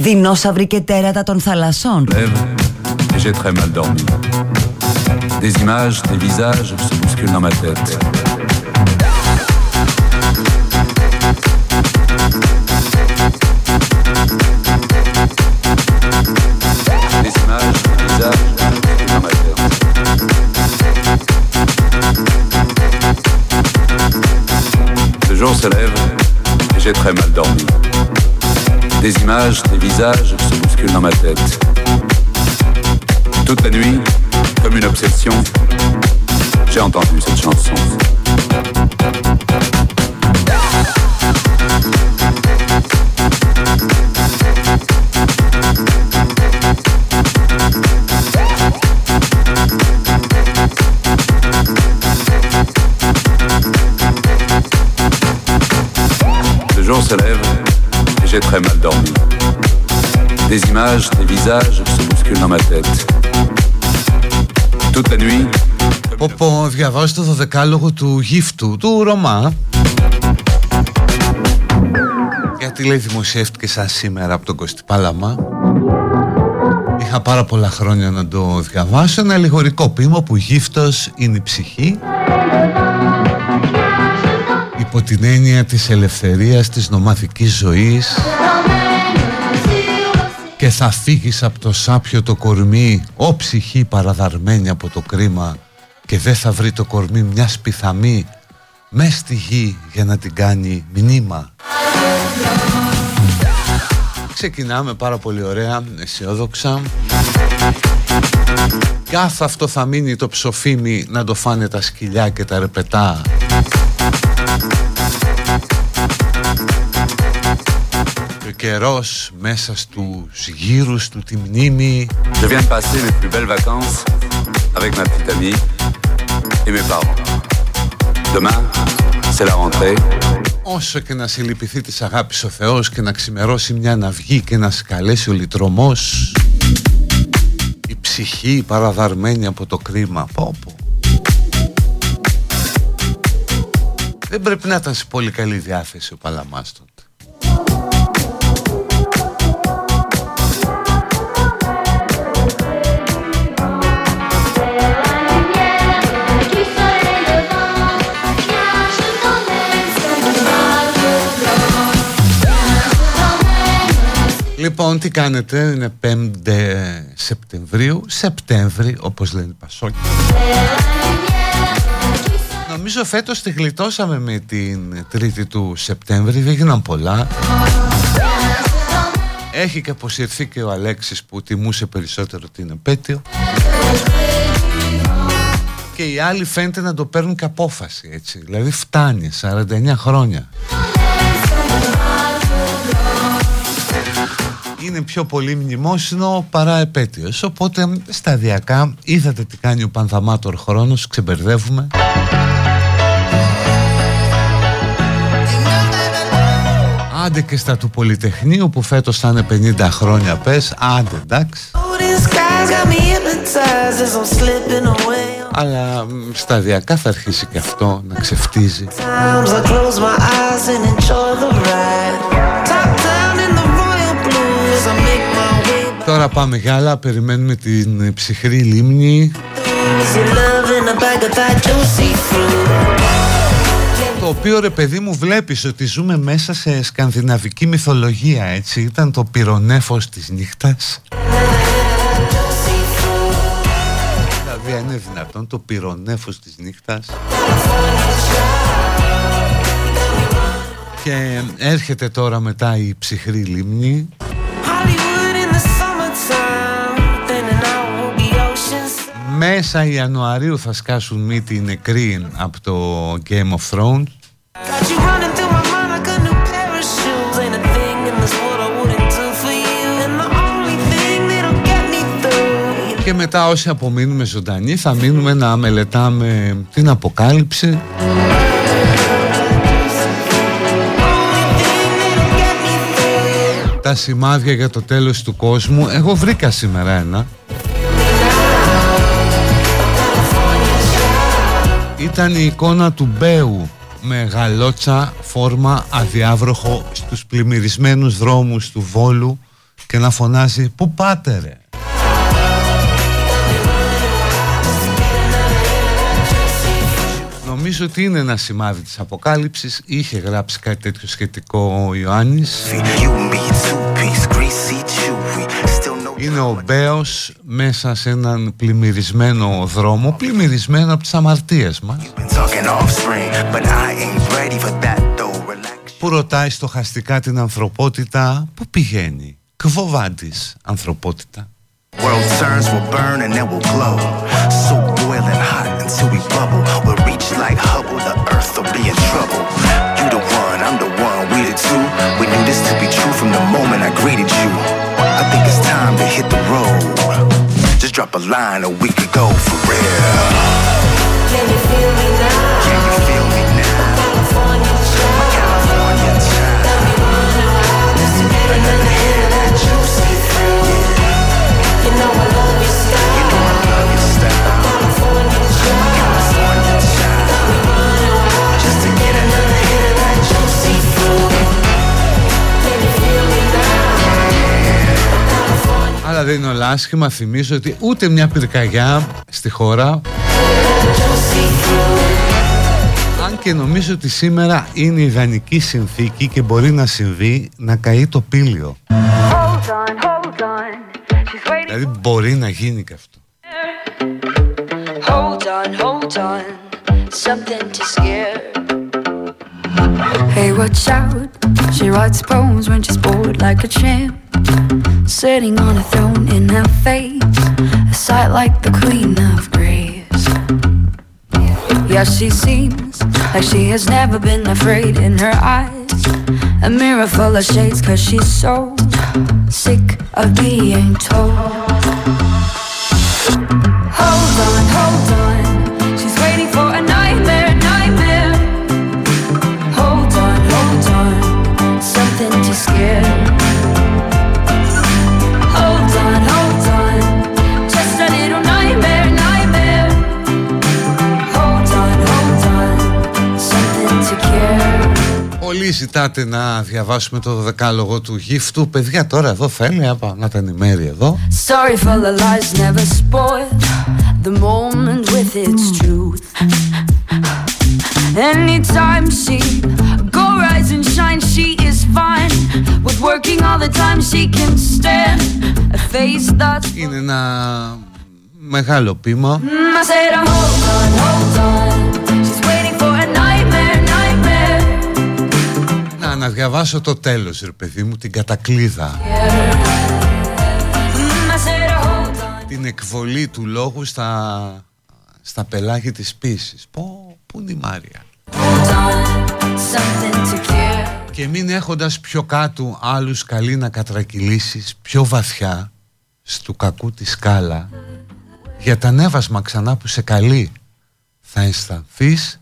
Δεινόσαυροι και τέρατα των θαλασσών. J'ai très mal dormi. Des images, des visages se bousculent dans ma tête. Des images, des visages se bousculent dans ma tête. Le jour se lève et j'ai très mal dormi. Des images, des visages se bousculent dans ma tête. Toute la nuit, comme une obsession, j'ai entendu cette chanson. J'ai très mal dormi. Des images, des visages se bousculent dans ma tête. Toute la nuit, Πω πω, διαβάζω το δωδεκάλογο του γύφτου, του Ρωμά. Γιατί λέει δημοσιεύτηκες σαν σήμερα από τον Κωστή Πάλαμα. Είχα πάρα πολλά χρόνια να το διαβάσω. Ένα λιγορικό ποίημα που γύφτος είναι η ψυχή. Υπό την έννοια της ελευθερίας, της νομαθικής ζωής και θα φύγεις από το σάπιο το κορμί, ο ψυχή παραδαρμένη από το κρίμα και δεν θα βρει το κορμί μιας πιθαμή μες στη γη για να την κάνει μνήμα. Ξεκινάμε πάρα πολύ ωραία, αισιόδοξα. Κάθε αυτό θα μείνει το ψοφίμι να το φάνε τα σκυλιά και τα ρεπετά. Καιρός μέσα στους γύρους του τη μνήμη je viens de passer mes plus belles vacances avec ma petite amie et mes parents. Demain, c'est la rentrée. Όσο και να σε λυπηθεί της αγάπης ο Θεός και να ξημερώσει μια ναυγή και να σκαλέσει ο λυτρωμός η ψυχή παραδαρμένη από το κρίμα πω, πω. Δεν πρέπει να ήταν σε πολύ καλή διάθεση ο Παλαμάς Λοιπόν, τι κάνετε, είναι 5 Σεπτεμβρίου, Σεπτέμβρη, όπως λένε οι Πασόκοι. Νομίζω φέτος τη γλιτώσαμε με την 3η του Σεπτέμβρη, δεν γίναν πολλά. Έχει και αποσυρθεί και ο Αλέξης που τιμούσε περισσότερο την επέτειο. Και οι άλλοι φαίνεται να το παίρνουν και απόφαση, έτσι. Δηλαδή φτάνει, 49 χρόνια. Είναι πιο πολύ μνημόσυνο παρά επέτειος. Οπότε σταδιακά είδατε τι κάνει ο Πανθαμάτορ χρόνος ξεμπερδεύουμε. Άντε και στα του Πολυτεχνείου που φέτος θα είναι 50 χρόνια πες. Άντε εντάξει. Αλλά μ, σταδιακά θα αρχίσει και αυτό να ξεφτίζει Τώρα πάμε για άλλα, περιμένουμε την ψυχρή λίμνη. Το οποίο ρε παιδί μου βλέπεις ότι ζούμε μέσα σε σκανδιναβική μυθολογία έτσι; Ήταν το πυρονέφος της νύχτας. Δηλαδή αν είναι δυνατόν το πυρονέφος της νύχτας. Και έρχεται τώρα μετά η ψυχρή λίμνη Μέσα Ιανουαρίου θα σκάσουν μύτη οι νεκροί από το Game of Thrones. Και μετά όσοι απομείνουμε ζωντανοί θα μείνουμε να μελετάμε την αποκάλυψη. Τα σημάδια για το τέλος του κόσμου. Εγώ βρήκα σήμερα ένα Ήταν η εικόνα του Μπέου με γαλότσα φόρμα αδιάβροχο στους πλημμυρισμένους δρόμους του Βόλου και να φωνάζει «Πού πάτε ρε» Νομίζω ότι είναι ένα σημάδι της αποκάλυψης. Είχε γράψει κάτι τέτοιο σχετικό ο Ιωάννης Είναι ο Μπέος μέσα σε έναν πλημμυρισμένο δρόμο Πλημμυρισμένο από τις αμαρτίες μας. Που ρωτάει στοχαστικά την ανθρωπότητα Πού πηγαίνει; Κβοβάντης ανθρωπότητα. World turns will burn and then will glow. So boiling hot until we bubble. We'll reach like Hubble, the earth will be in trouble. You the one, I'm the one, we the two We knew this to be true from the moment I greeted you. I think it's time to hit the road. Just drop a line and we could go for real. Can you feel me now? Now? Αλλά δεν είναι όλα άσχημα, θυμίζω ότι ούτε μια πυρκαγιά στη χώρα αν και νομίζω ότι σήμερα είναι ιδανική συνθήκη και μπορεί να συμβεί να καεί το πύλιο. Hold on, hold on. Δηλαδή μπορεί να γίνει και αυτό. Hold on, hold on, something to scare. Hey, watch out. She writes poems when she's bored like a champ. Sitting on a throne in her face, a sight like the queen of grace. Yeah, she seems like she has never been afraid in her eyes. A mirror full of shades, cause she's so sick of being told. Hold on, hold on. Πολύ ζητάτε να διαβάσουμε το δεκάλογο του γύφτου Παιδιά τώρα εδώ θέλει να τα ενημέρει εδώ Sorry for the lies never spoil The moment with its truth Anytime she go rise and shine She is fine With working all the time she can stand A face that's Είναι ένα μεγάλο πείμα I said hold on, hold on She's Να, να διαβάσω το τέλος ρε παιδί μου Την κατακλίδα. Την εκβολή του λόγου στα, στα πελάγια της πίσης. Πω, πού είναι η Μάρια; Και μην έχοντας πιο κάτω άλλους καλή να κατρακυλήσεις Πιο βαθιά στου κακού τη σκάλα Για τα νεύασμα ξανά που σε καλεί Θα αισθανθείς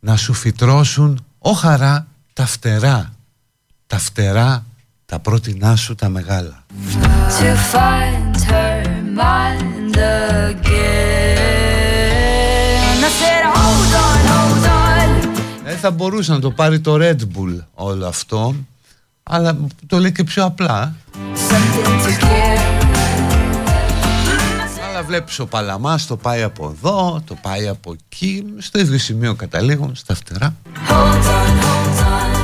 να σου φυτρώσουν όχαρα τα φτερά Τα φτερά τα πρότινά σου τα μεγάλα. To find her mind again. I said hold on, hold on. Ε, θα μπορούσε να το πάρει το Red Bull όλο αυτό αλλά το λέει και πιο απλά. Αλλά βλέπεις ο Παλαμάς το πάει από εδώ, το πάει από εκεί στο ίδιο σημείο καταλήγουν στα φτερά. Hold on, hold on,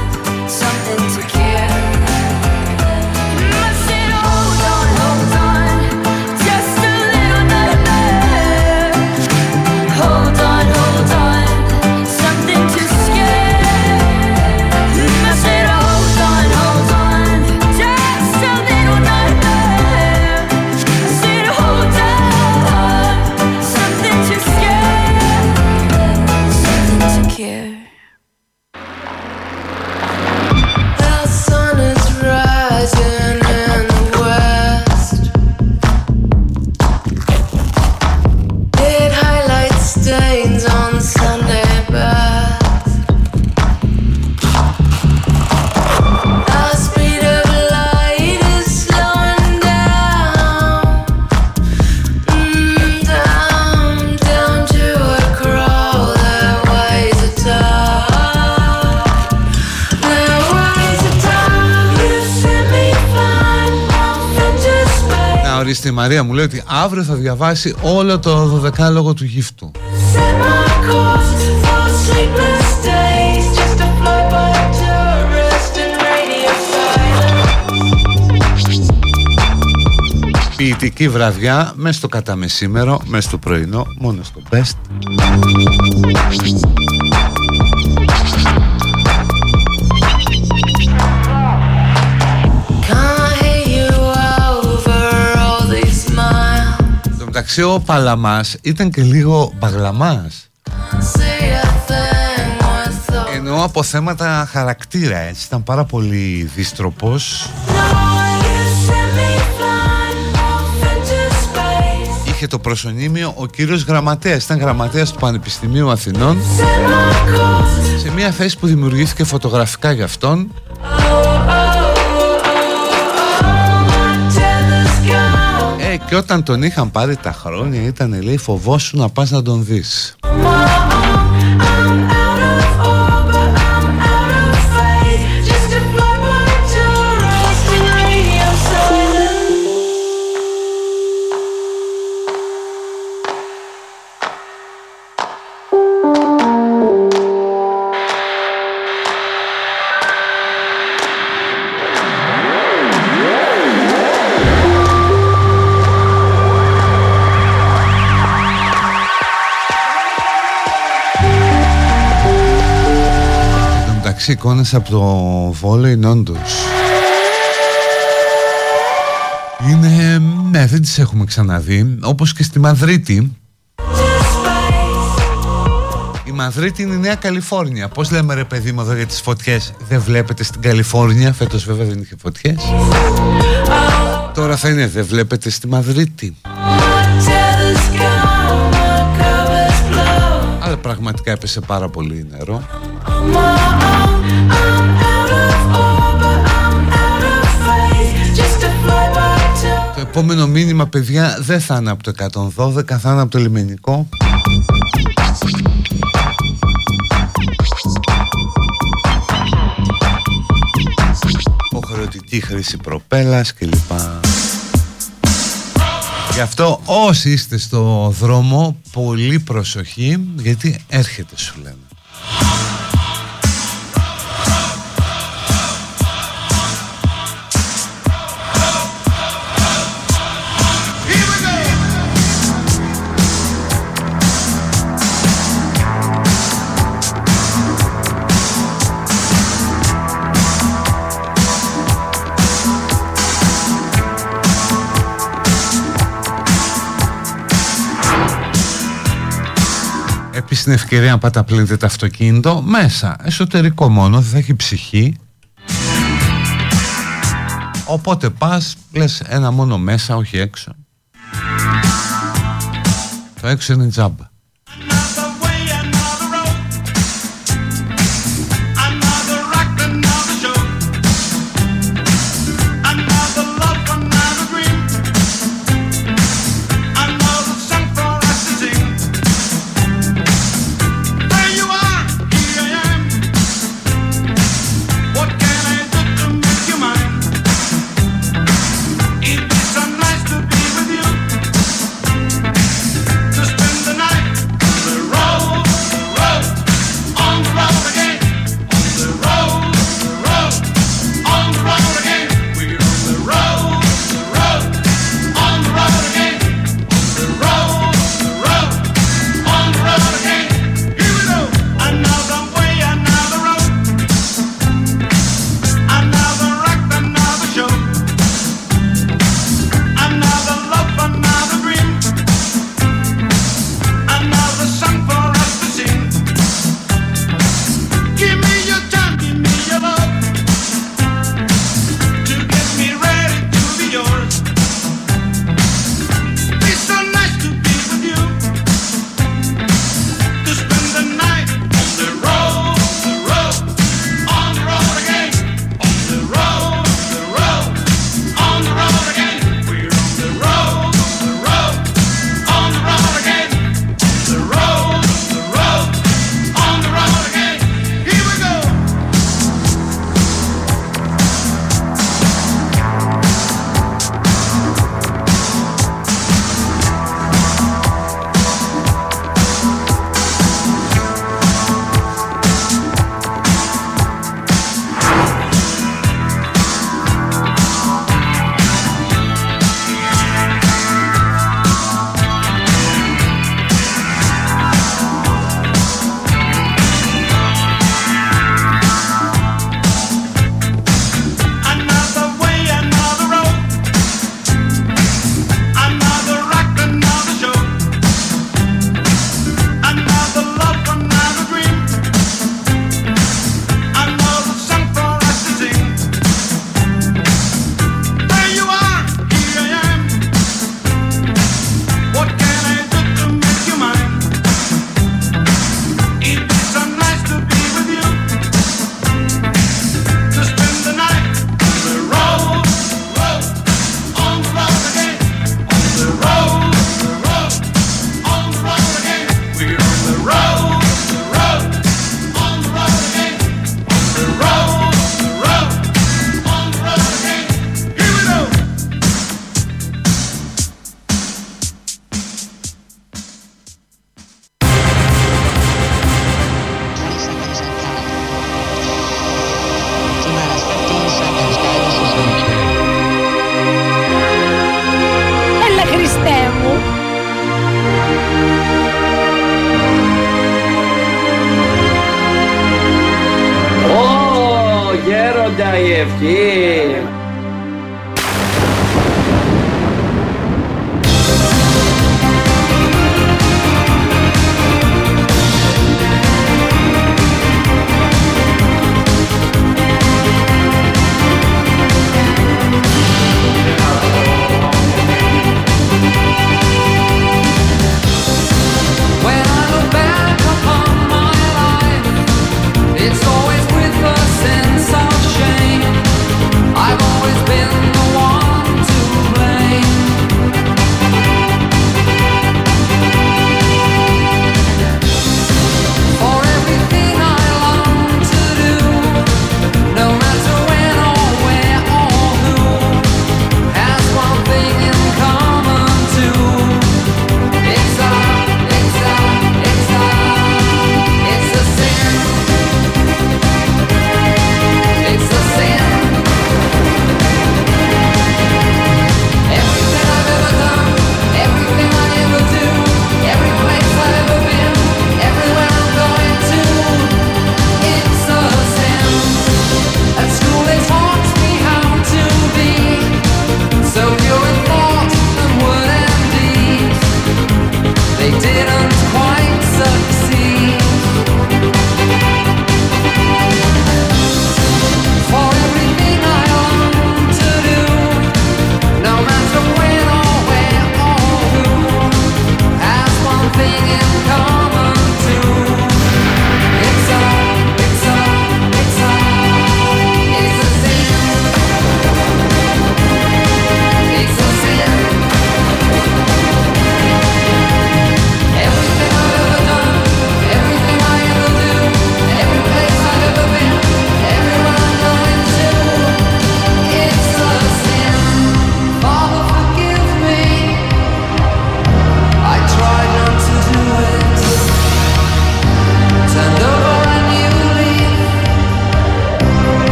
μου λέει ότι αύριο θα διαβάσει όλο το δωδεκάλογο του γύφτου. Ποιητική βραδιά μέσα στο καταμεσήμερο, μέσα στο πρωινό, μόνο στο best. Μεταξύ ο Παλαμάς ήταν και λίγο μπαγλαμάς. Ενώ από θέματα χαρακτήρα έτσι ήταν πάρα πολύ δίστροπος. Είχε το προσωνύμιο ο κύριος Γραμματέας Ήταν γραμματέας του Πανεπιστημίου Αθηνών. Σε μια θέση που δημιουργήθηκε φωτογραφικά για αυτόν και όταν τον είχαν πάρει τα χρόνια ήταν λέει φοβόσου να πας να τον δεις εικόνες από το Βόλεϊ όντως Είναι, ναι δεν τις έχουμε ξαναδεί Όπως και στη Μαδρίτη. Η Μαδρίτη είναι η Νέα Καλιφόρνια. Πώς λέμε ρε παιδί μου εδώ για τις φωτιές; Δεν βλέπετε στην Καλιφόρνια; Φέτος βέβαια δεν είχε φωτιές. Τώρα θα είναι δεν βλέπετε στη Μαδρίτη. Αλλά πραγματικά έπεσε πάρα πολύ νερό το επόμενο μήνυμα παιδιά δεν θα είναι από το 112 θα είναι από το λιμενικό. Υποχρεωτική χρήση προπέλας κλπ. Γι' αυτό όσοι είστε στο δρόμο πολύ προσοχή γιατί έρχεται σου λένε Επίσης την ευκαιρία να πάτε να πλύνετε το αυτοκίνητο μέσα, εσωτερικό μόνο, δεν θα έχει ψυχή. Οπότε πας, λες ένα μόνο μέσα, όχι έξω. Το έξω είναι τζάμπα.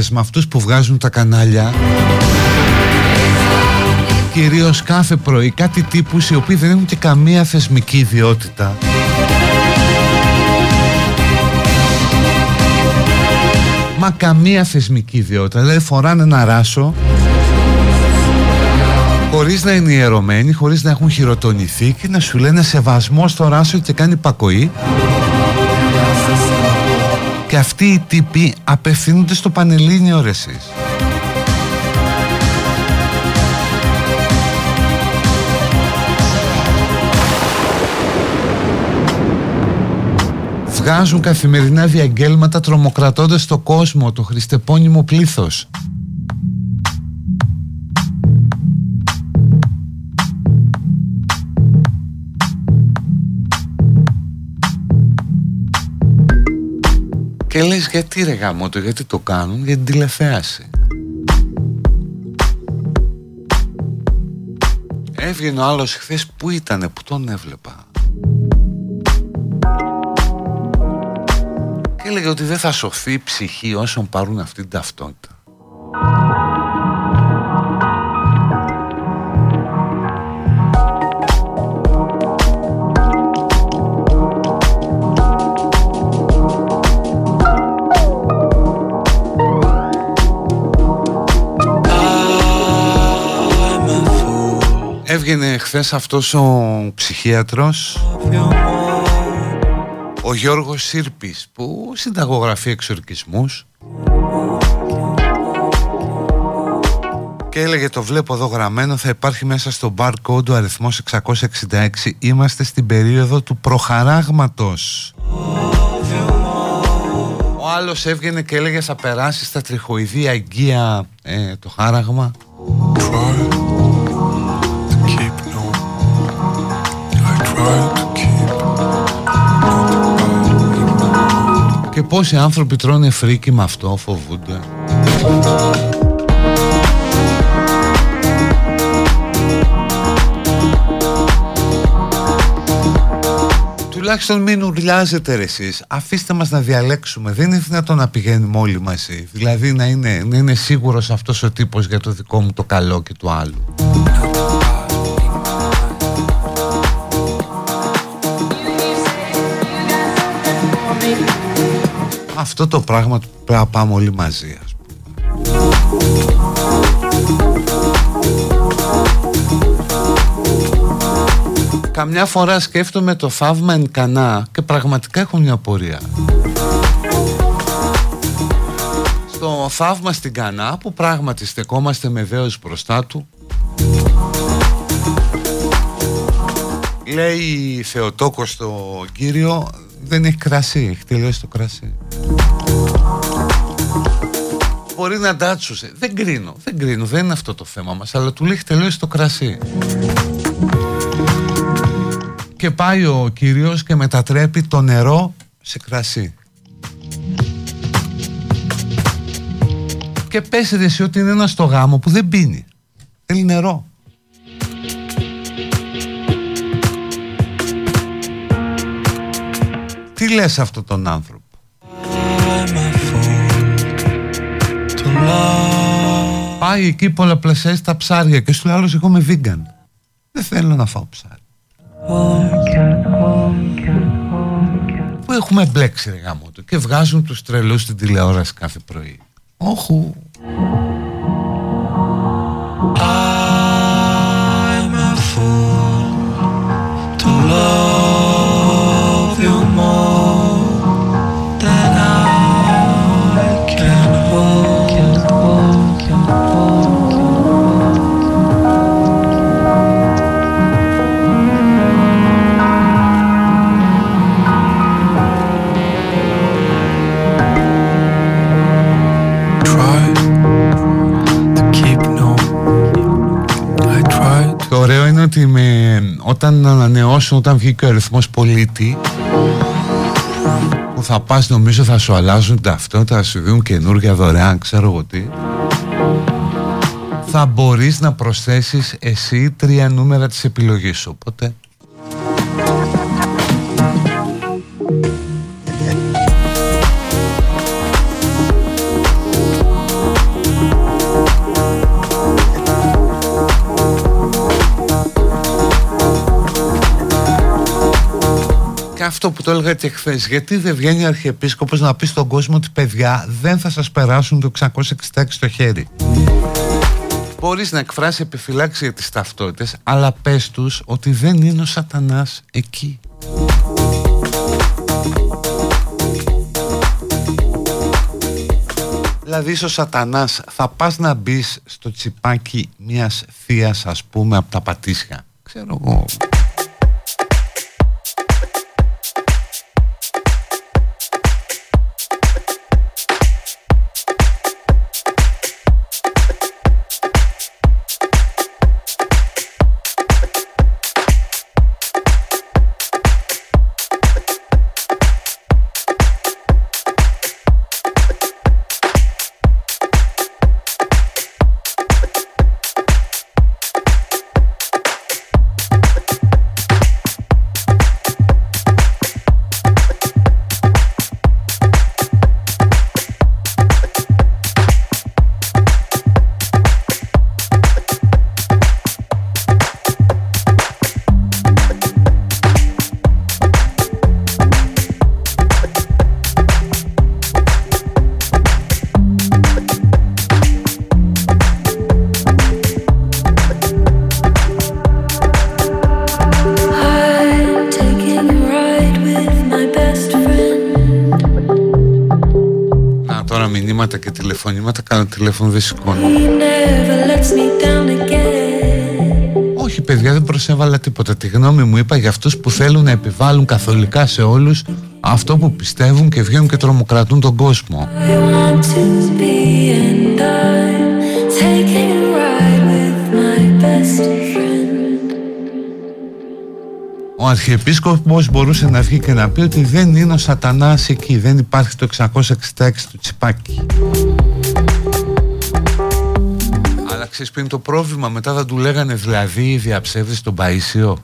Ανάποδες με αυτούς που βγάζουν τα κανάλια Κυρίως κάθε πρωί κάτι τύπους οι οποίοι δεν έχουν και καμία θεσμική ιδιότητα Μα καμία θεσμική ιδιότητα. Δηλαδή φοράνε ένα ράσο χωρίς να είναι ιερωμένοι, χωρίς να έχουν χειροτονηθεί και να σου λένε σεβασμό στο ράσο και κάνει πακοή. Και αυτοί οι τύποι απευθύνονται στο Πανελλήνιο ρε εσείς. βγάζουν καθημερινά διαγγέλματα τρομοκρατώντας το κόσμο, το χριστεπώνυμο πλήθος. Και λες γιατί ρε γάμο γιατί το κάνουν, για την τηλεθέαση. Έβγαινε ο άλλος χθες που ήτανε, που τον έβλεπα. Και έλεγε ότι δεν θα σωθεί η ψυχή όσων πάρουν αυτή την ταυτότητα. Έβγαινε χθες αυτός ο ψυχίατρος; Ο Γιώργος Σύρπης που συνταγογραφεί εξορκισμούς. Και έλεγε το βλέπω εδώ γραμμένο θα υπάρχει μέσα στο barcode ο αριθμός 666 είμαστε στην περίοδο του προχαράγματος ο άλλος έβγαινε και έλεγε θα περάσεις στα τριχοειδή αγκία ε, το χάραγμα Και πόσοι άνθρωποι τρώνε φρίκι με αυτό, φοβούνται. Τουλάχιστον μην ουρλιάζετε ρε εσείς. Αφήστε μας να διαλέξουμε. Δεν είναι δυνατόν να πηγαίνουμε όλοι μαζί. Δηλαδή να είναι, να είναι σίγουρος αυτός ο τύπος για το δικό μου το καλό και του άλλου. Αυτό το πράγμα πρέπει να πάμε όλοι μαζί ας πούμε. Καμιά φορά σκέφτομαι το θαύμα εν κανά και πραγματικά έχω μια πορεία. Στο θαύμα στην κανά που πράγματι στεκόμαστε με δέος μπροστά του Λέει η Θεοτόκος στο Κύριο δεν έχει κρασί, έχει τελειώσει το κρασί. Μπορεί να ντάτσουσε. Δεν κρίνω, δεν κρίνω, δεν είναι αυτό το θέμα μας, αλλά του λέει έχει τελειώσει το κρασί. Και πάει ο κύριος και μετατρέπει το νερό σε κρασί. Και πέσετε εσύ ότι είναι ένα στο γάμο που δεν πίνει. Θέλει νερό. Τι λες αυτό τον άνθρωπο; Πάει εκεί πολλαπλασιάζει τα ψάρια και σου λέει άλλος εγώ είμαι vegan. Δεν θέλω να φάω ψάρι Που έχουμε μπλέξει ρε γάμο του και βγάζουν τους τρελούς στην τηλεόραση κάθε πρωί. Όχου όταν ανανεώσουν, όταν βγει και ο αριθμός πολίτη που θα πας νομίζω θα σου αλλάζουν ταυτότητα, θα σου δίνουν καινούργια δωρεάν, ξέρω εγώ τι. Θα μπορείς να προσθέσεις εσύ τρία νούμερα της επιλογής σου, οπότε αυτό που το έλεγα και χθες. Γιατί δεν βγαίνει ο Αρχιεπίσκοπος να πει στον κόσμο ότι παιδιά δεν θα σας περάσουν το 666 στο χέρι. Μπορείς να εκφράσει επιφυλάξεις για τις ταυτότητες, αλλά πες τους ότι δεν είναι ο Σατανάς εκεί. Δηλαδή ο σατανάς θα πας να μπεις στο τσιπάκι μιας θείας ας πούμε από τα πατήσια Ξέρω εγώ τηλεφωνήματα κάνω τηλέφωνο δεν σηκώνω. Όχι παιδιά δεν προσέβαλα τίποτα. Τη γνώμη μου είπα για αυτούς που θέλουν να επιβάλλουν καθολικά σε όλους αυτό που πιστεύουν και βγαίνουν και τρομοκρατούν τον κόσμο. Ο Αρχιεπίσκοπος μπορούσε να βγει και να πει ότι δεν είναι ο σατανάς εκεί δεν υπάρχει το 666 του τσιπάκι αλλά ξέρεις ποιο είναι το πρόβλημα. Μετά θα του λέγανε δηλαδή διαψεύδεις τον Παΐσιο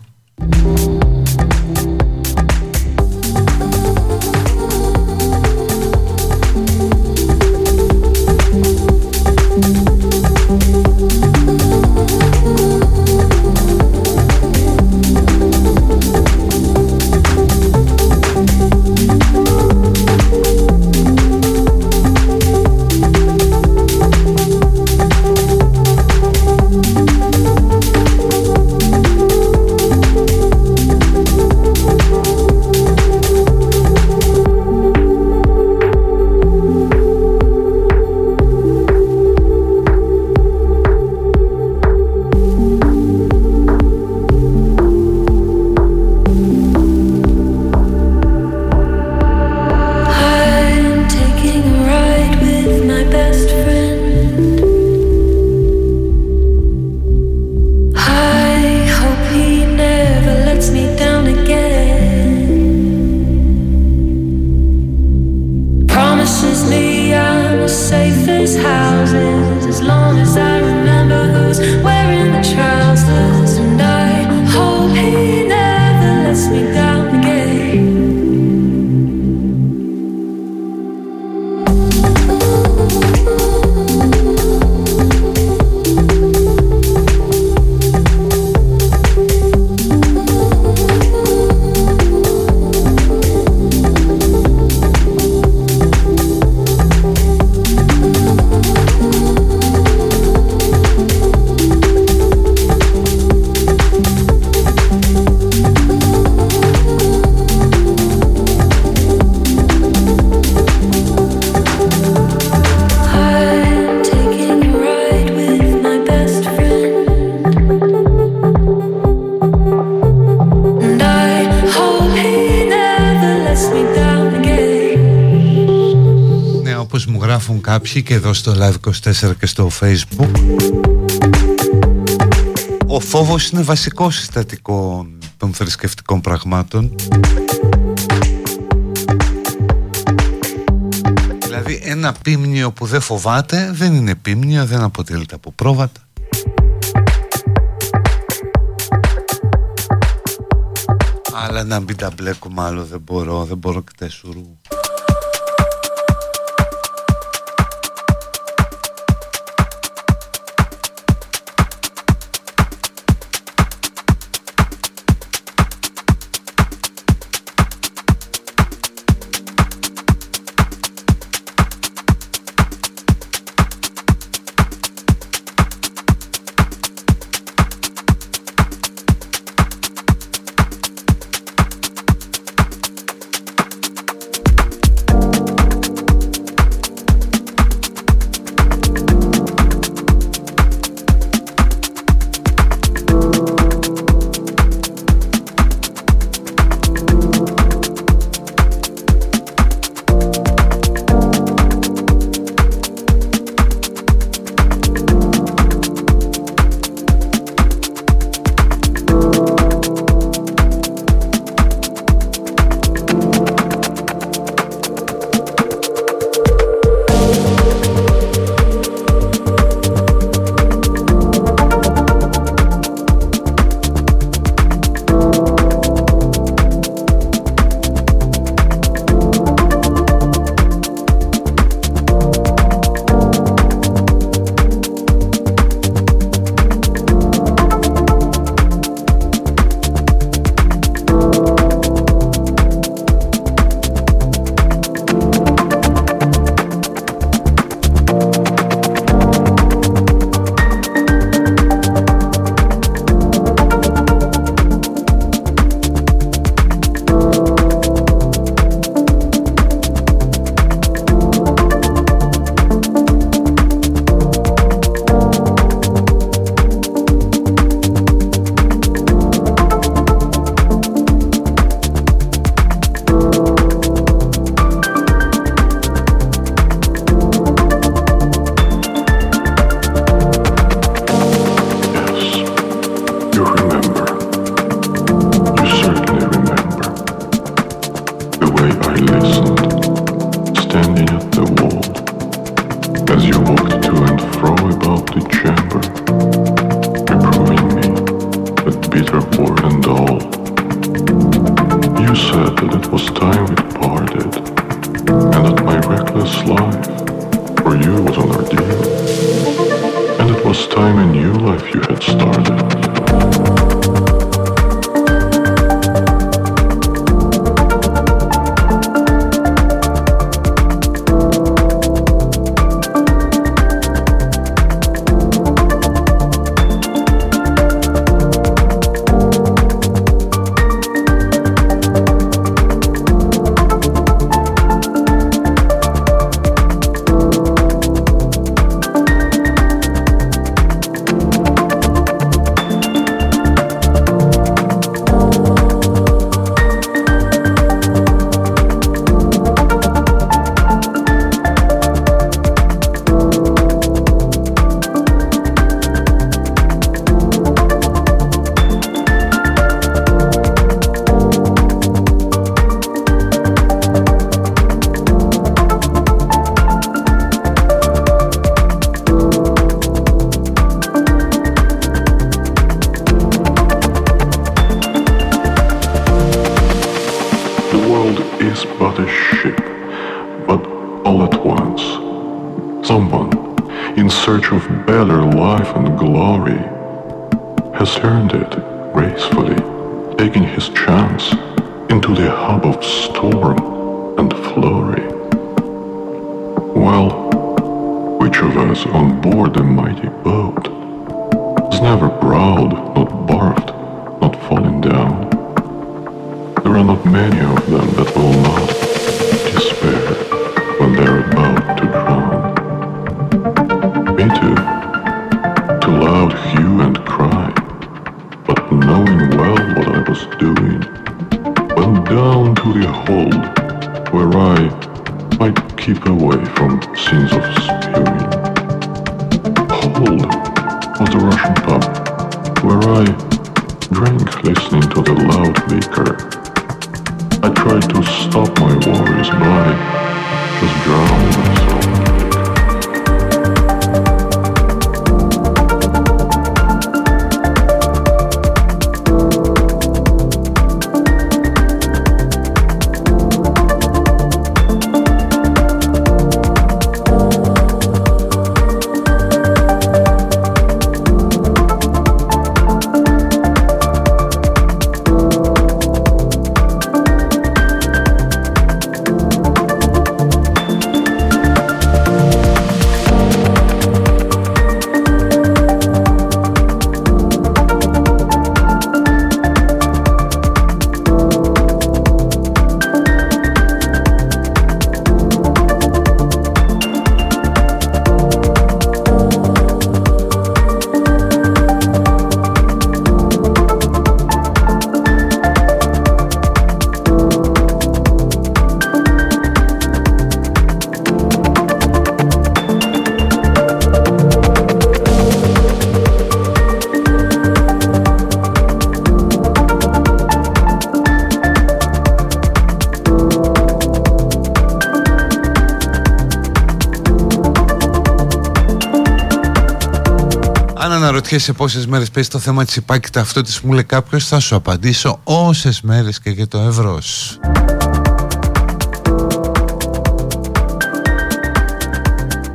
και εδώ στο Live24 και στο Facebook. Ο φόβος είναι βασικό συστατικό των θρησκευτικών πραγμάτων. Δηλαδή ένα πίμνιο που δεν φοβάται δεν είναι πίμνιο, δεν αποτελείται από πρόβατα. Αλλά να μην τα μπλέκουμε άλλο δεν μπορώ, δεν μπορώ και τα σε πόσες μέρες παίζει το θέμα της υπάκη ταυτότητας μου λέει κάποιος θα σου απαντήσω όσες μέρες και για το ευρώς.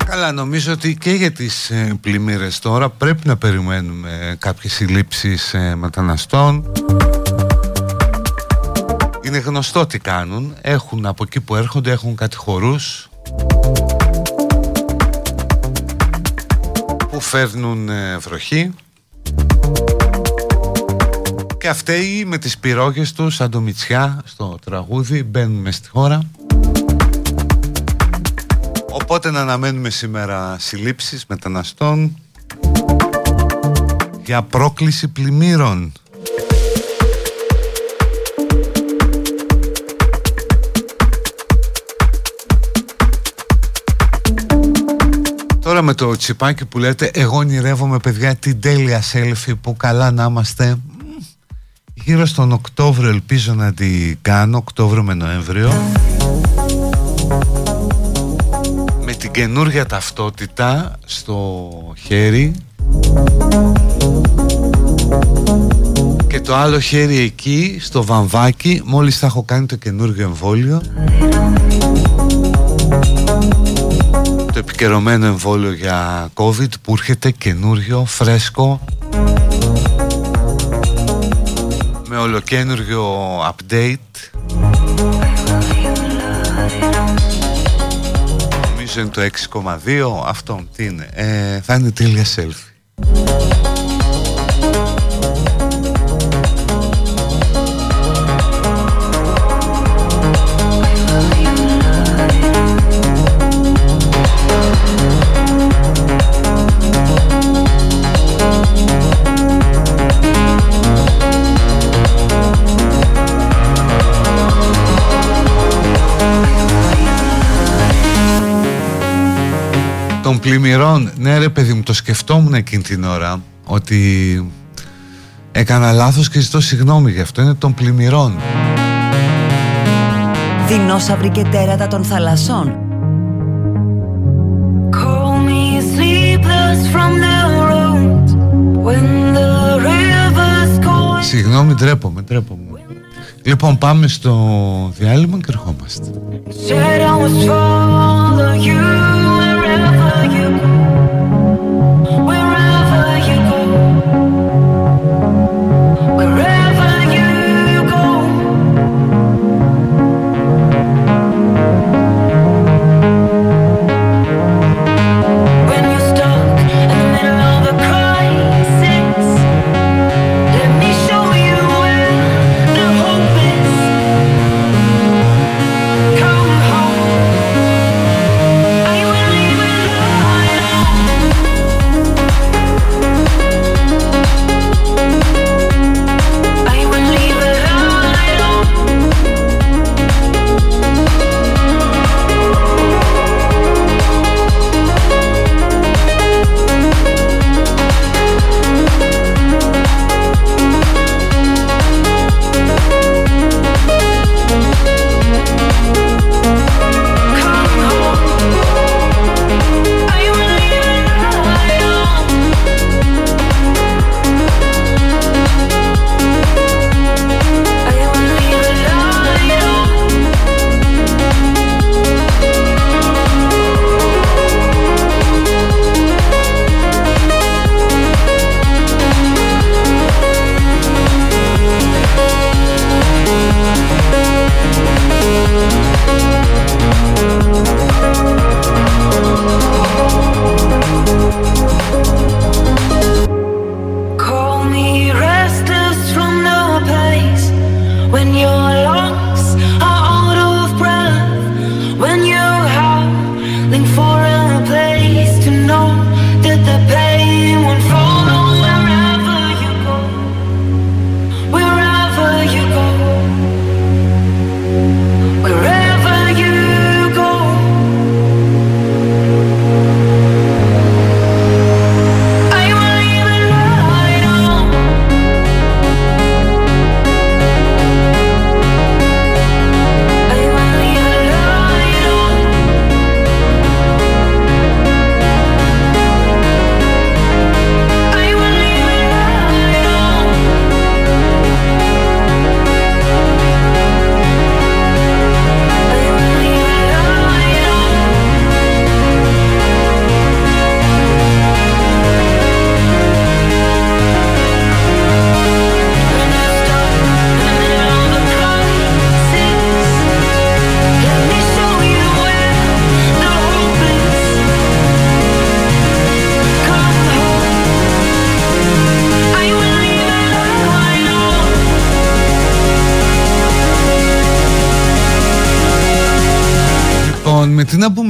Καλά νομίζω ότι και για τις ε, πλημμύρες τώρα πρέπει να περιμένουμε κάποιες συλλήψεις ε, μεταναστών. Είναι γνωστό τι κάνουν. Έχουν από εκεί που έρχονται έχουν κατηχωρούς φέρνουν ε, βροχή. Και αυτοί με τις πυρόγες τους σαν το Μητσιά στο τραγούδι μπαίνουν μες στη χώρα. Οπότε να αναμένουμε σήμερα συλλήψεις μεταναστών για πρόκληση πλημμύρων Τώρα με το τσιπάκι που λέτε Εγώ ονειρεύομαι παιδιά την τέλεια selfie που καλά να είμαστε. Γύρω στον Οκτώβριο ελπίζω να την κάνω, Οκτώβριο με Νοέμβριο. Με την καινούργια ταυτότητα στο χέρι. Και το άλλο χέρι εκεί στο βαμβάκι μόλις θα έχω κάνει το καινούργιο εμβόλιο. Το επικαιρωμένο εμβόλιο για COVID που έρχεται καινούριο, φρέσκο με ολοκένουργιο update. Νομίζω είναι το 6,2 Αυτό τι είναι ε, Θα είναι τέλεια selfie των πλημμυρών. Ναι ρε παιδί μου το σκεφτόμουν εκείνη την ώρα ότι έκανα λάθος και ζητώ συγγνώμη γι' αυτό. Είναι των πλημμυρών. Δεινόσαυροι και τέρατα των θαλασσών. Συγγνώμη ντρέπομαι, ντρέπομαι. Λοιπόν πάμε στο διάλειμμα και ερχόμαστε να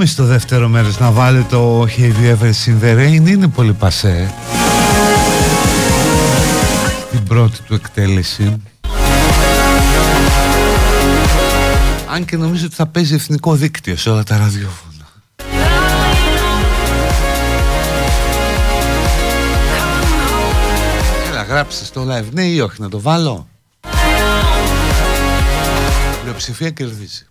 πούμε στο δεύτερο μέρος να βάλει το Have you ever seen the rain. Είναι πολύ πασέ. Την πρώτη του εκτέλεση. Αν και νομίζω ότι θα παίζει εθνικό δίκτυο σε όλα τα ραδιόφωνα. Έλα γράψτε στο live. Ναι ή όχι να το βάλω. Πλειοψηφία κερδίζει.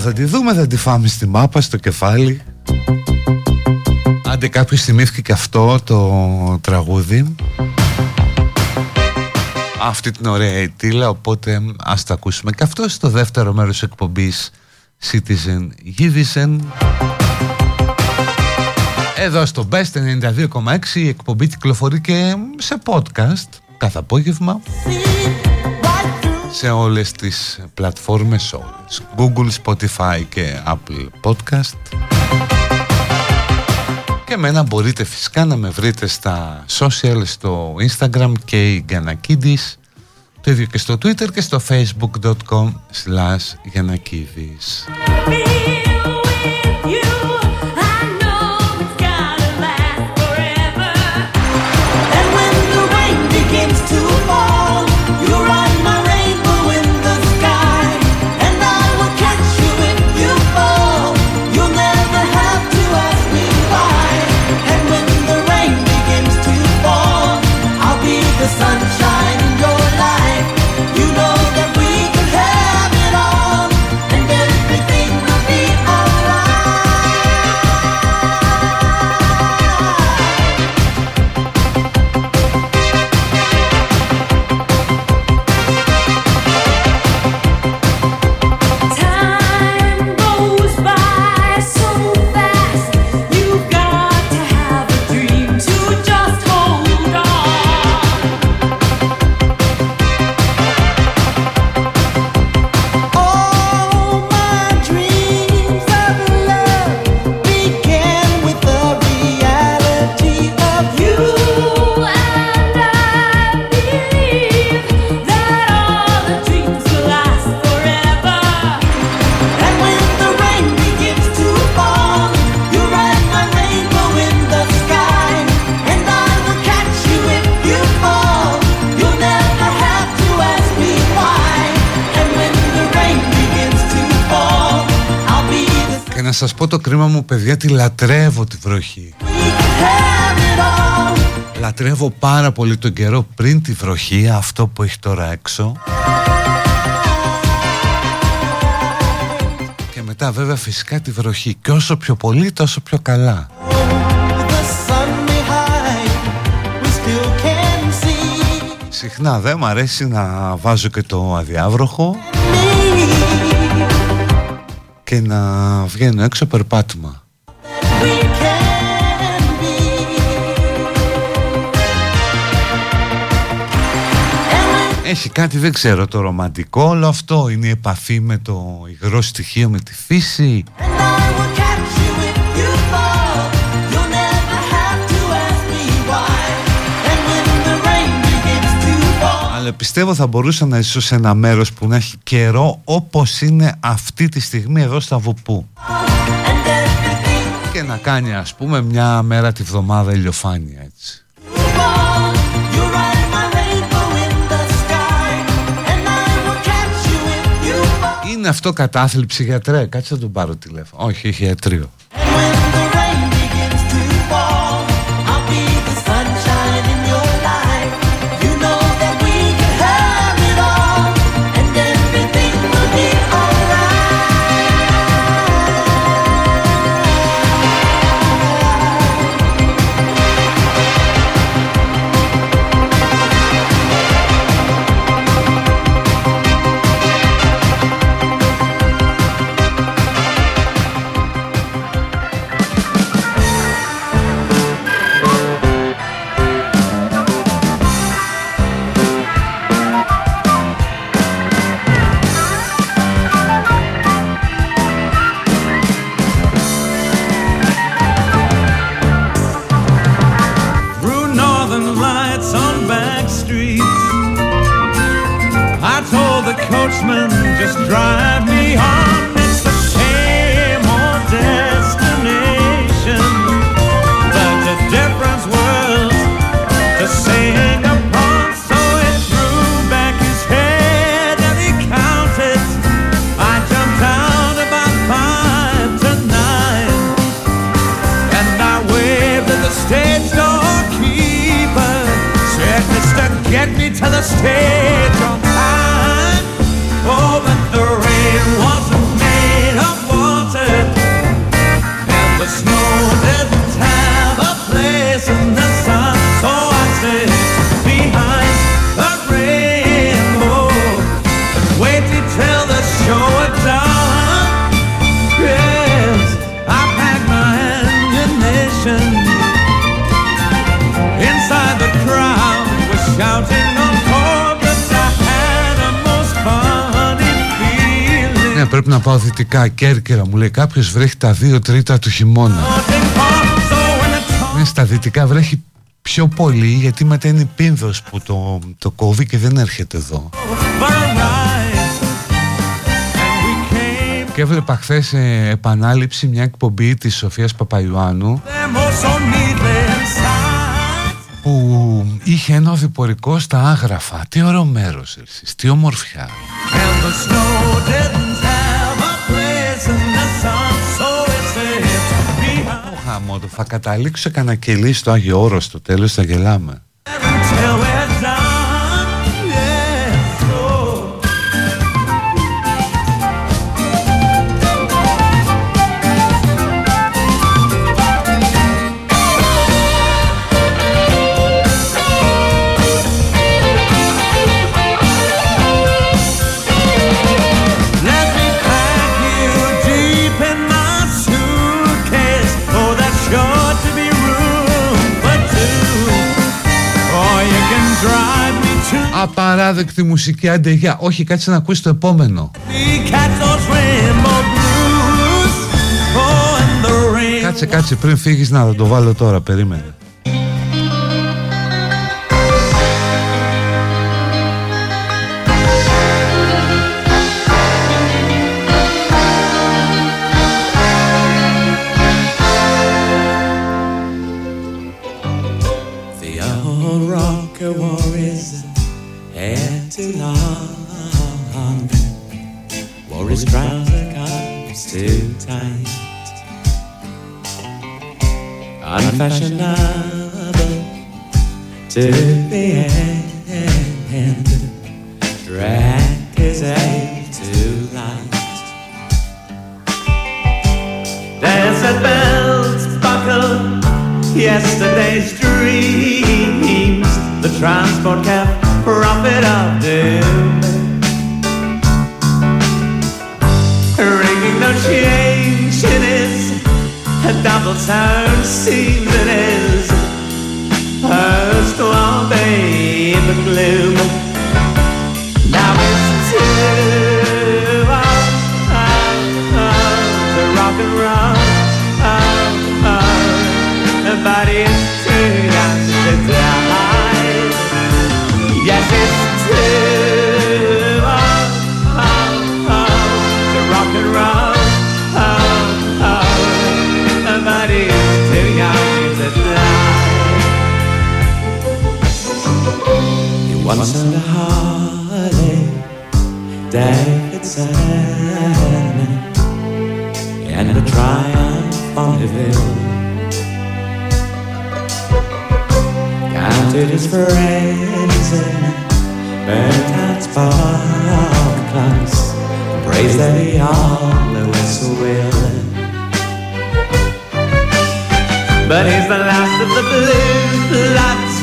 Θα τη δούμε, θα τη φάμε στη μάπα, στο κεφάλι. Άντε κάποιο θυμήθηκε και αυτό το τραγούδι. Αυτή την ωραία ετήλα, οπότε ας τα ακούσουμε. Και αυτό στο δεύτερο μέρος εκπομπής Citizen Givision. Εδώ στο Best 92,6 η εκπομπή κυκλοφορεί και σε podcast κάθε απόγευμα σε όλες τις πλατφόρμες όλες. Google, Spotify και Apple Podcast. Και εμένα μπορείτε φυσικά να με βρείτε στα social στο Instagram και η Γκανακίδης Το ίδιο και στο Twitter και στο facebook.com slash Γιανακίδης. Σας πω το κρίμα μου παιδιά τη λατρεύω τη βροχή. Λατρεύω πάρα πολύ τον καιρό πριν τη βροχή αυτό που έχει τώρα έξω. Και μετά βέβαια φυσικά τη βροχή. Και όσο πιο πολύ τόσο πιο καλά. Συχνά δεν μου αρέσει να βάζω και το αδιάβροχο και να βγαίνω έξω περπάτημα. Έχει κάτι δεν ξέρω το ρομαντικό όλο αυτό είναι η επαφή με το υγρό στοιχείο με τη φύση αλλά πιστεύω θα μπορούσα να ζήσω σε ένα μέρος που να έχει καιρό όπως είναι αυτή τη στιγμή εδώ στα Βουπού. Και να κάνει ας πούμε μια μέρα τη βδομάδα ηλιοφάνεια έτσι. Είναι αυτό κατάθλιψη γιατρέ; Κάτσε να τον πάρω τηλέφωνο. Όχι έχει ιατρείο δυτικά. Κέρκυρα μου λέει κάποιος βρέχει τα δύο τρίτα του χειμώνα. Ναι, στα δυτικά βρέχει πιο πολύ γιατί μετά είναι πίνδος που το, το κόβει και δεν έρχεται εδώ. Και έβλεπα χθες επανάληψη μια εκπομπή της Σοφίας Παπαϊωάννου που είχε ένα οδηπορικό στα άγραφα. Τι ωραίο μέρος εσείς, τι ομορφιά γάμο θα καταλήξω σε κανένα κελί στο Άγιο Όρος στο τέλος θα γελάμε απαράδεκτη μουσική αντεγιά όχι κάτσε να ακούσεις το επόμενο. Κάτσε κάτσε πριν φύγεις να το βάλω τώρα περίμενε unfashionable to the end. Drag his age to light. Desert bells buckle yesterday's dreams. The transport cab, prophet of doom. Ringing no change in his a double tone seems it is hers to obey the gloom. And the Triumph on the hill. Counted his friends and burnt out Praised that he always will. But he's the last of the blue bloods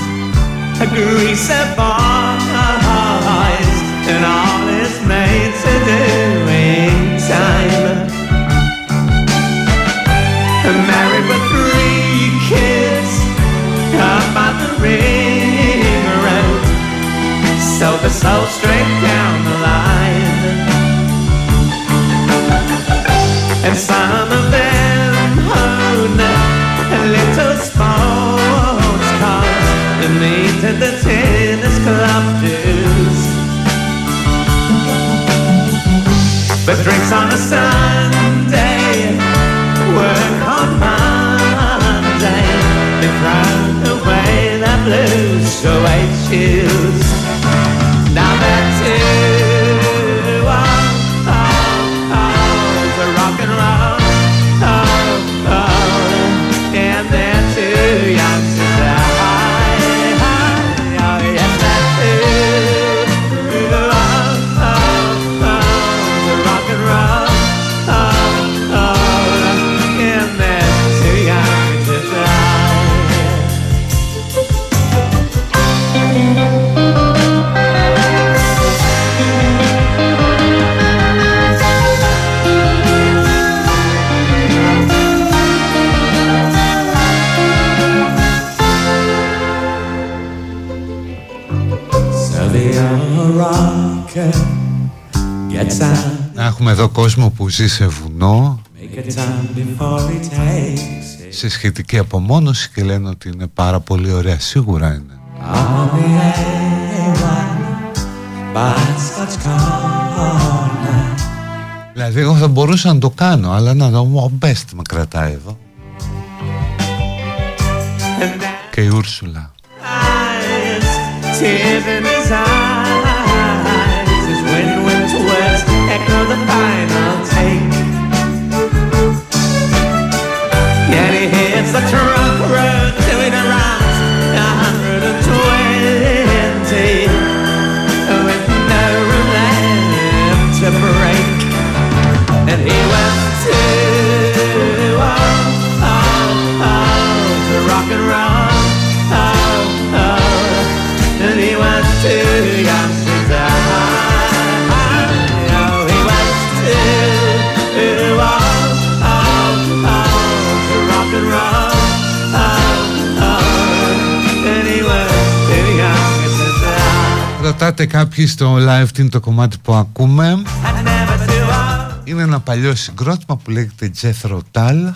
a greaser boys doing time. Married with three kids on the ring road, so the soul straight down the line, On a Sunday, work on Monday, they away the blues, so I choose. κόσμο που ζει σε βουνό σε σχετική απομόνωση και λένε ότι είναι πάρα πολύ ωραία. Σίγουρα είναι. Δηλαδή εγώ θα μπορούσα να το κάνω Αλλά να δω ο Μπέστ με κρατάει εδώ. Και η Ούρσουλα. Ein ρωτάτε κάποιοι στο live τι είναι το κομμάτι που ακούμε Είναι ένα παλιό συγκρότημα που λέγεται Τζέθρο Ταλ.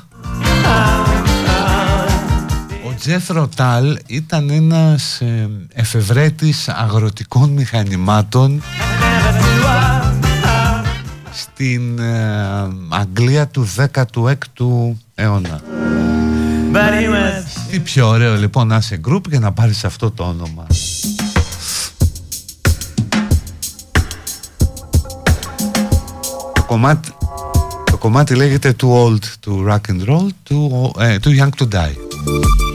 Ο Τζέθρο Τάλ ήταν ένας ε, εφευρέτης αγροτικών μηχανημάτων Στην ε, Αγγλία του 16ου αιώνα τι πιο ωραίο λοιπόν να είσαι γκρουπ για να πάρεις αυτό το όνομα. κομμάτι, το κομμάτι λέγεται Too Old to Rock and Roll, Too, too Young to Die.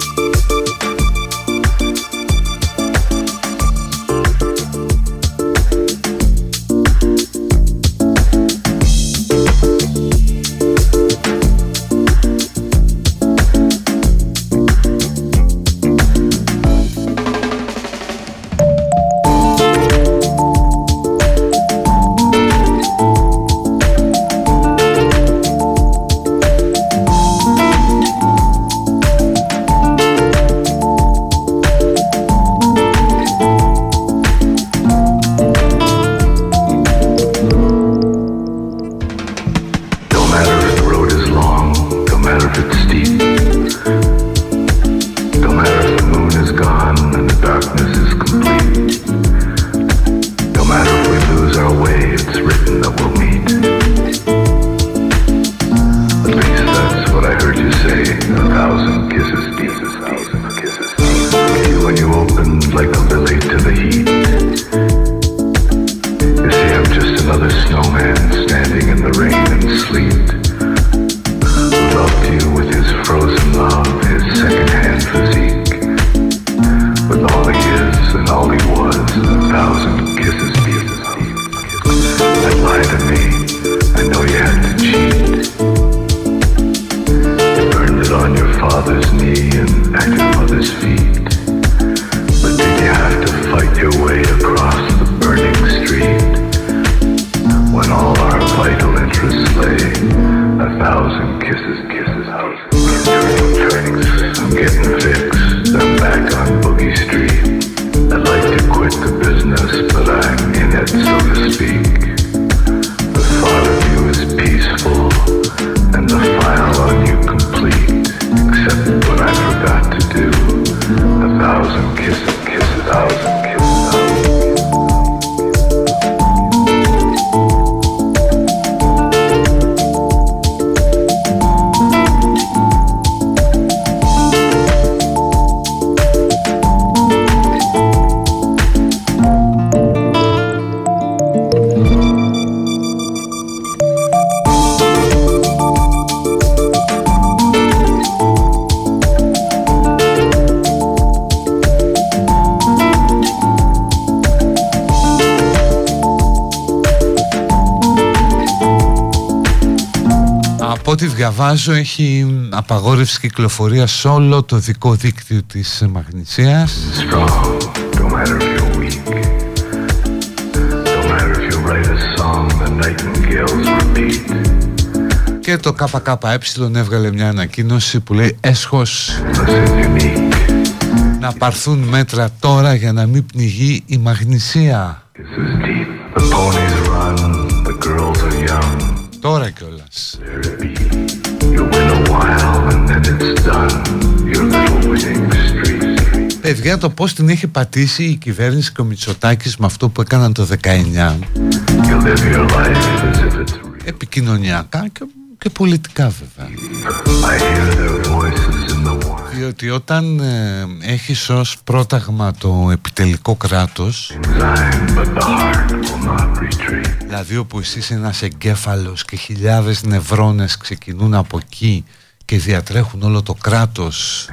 ό,τι διαβάζω έχει απαγόρευση κυκλοφορίας σε όλο το δικό δίκτυο της Μαγνησίας και το ΚΚΕ έβγαλε μια ανακοίνωση που λέει έσχος να παρθούν μέτρα τώρα για να μην πνιγεί η μαγνησία. Τώρα κιόλας. Παιδιά το πώς την έχει πατήσει η κυβέρνηση και ο Μητσοτάκης με αυτό που έκαναν το 19 επικοινωνιακά και, πολιτικά βέβαια. Διότι όταν ε, έχεις ως πρόταγμα το επιτελικό κράτος δηλαδή όπου εσύ είσαι ένας εγκέφαλος και χιλιάδες νευρώνες ξεκινούν από εκεί και διατρέχουν όλο το κράτος.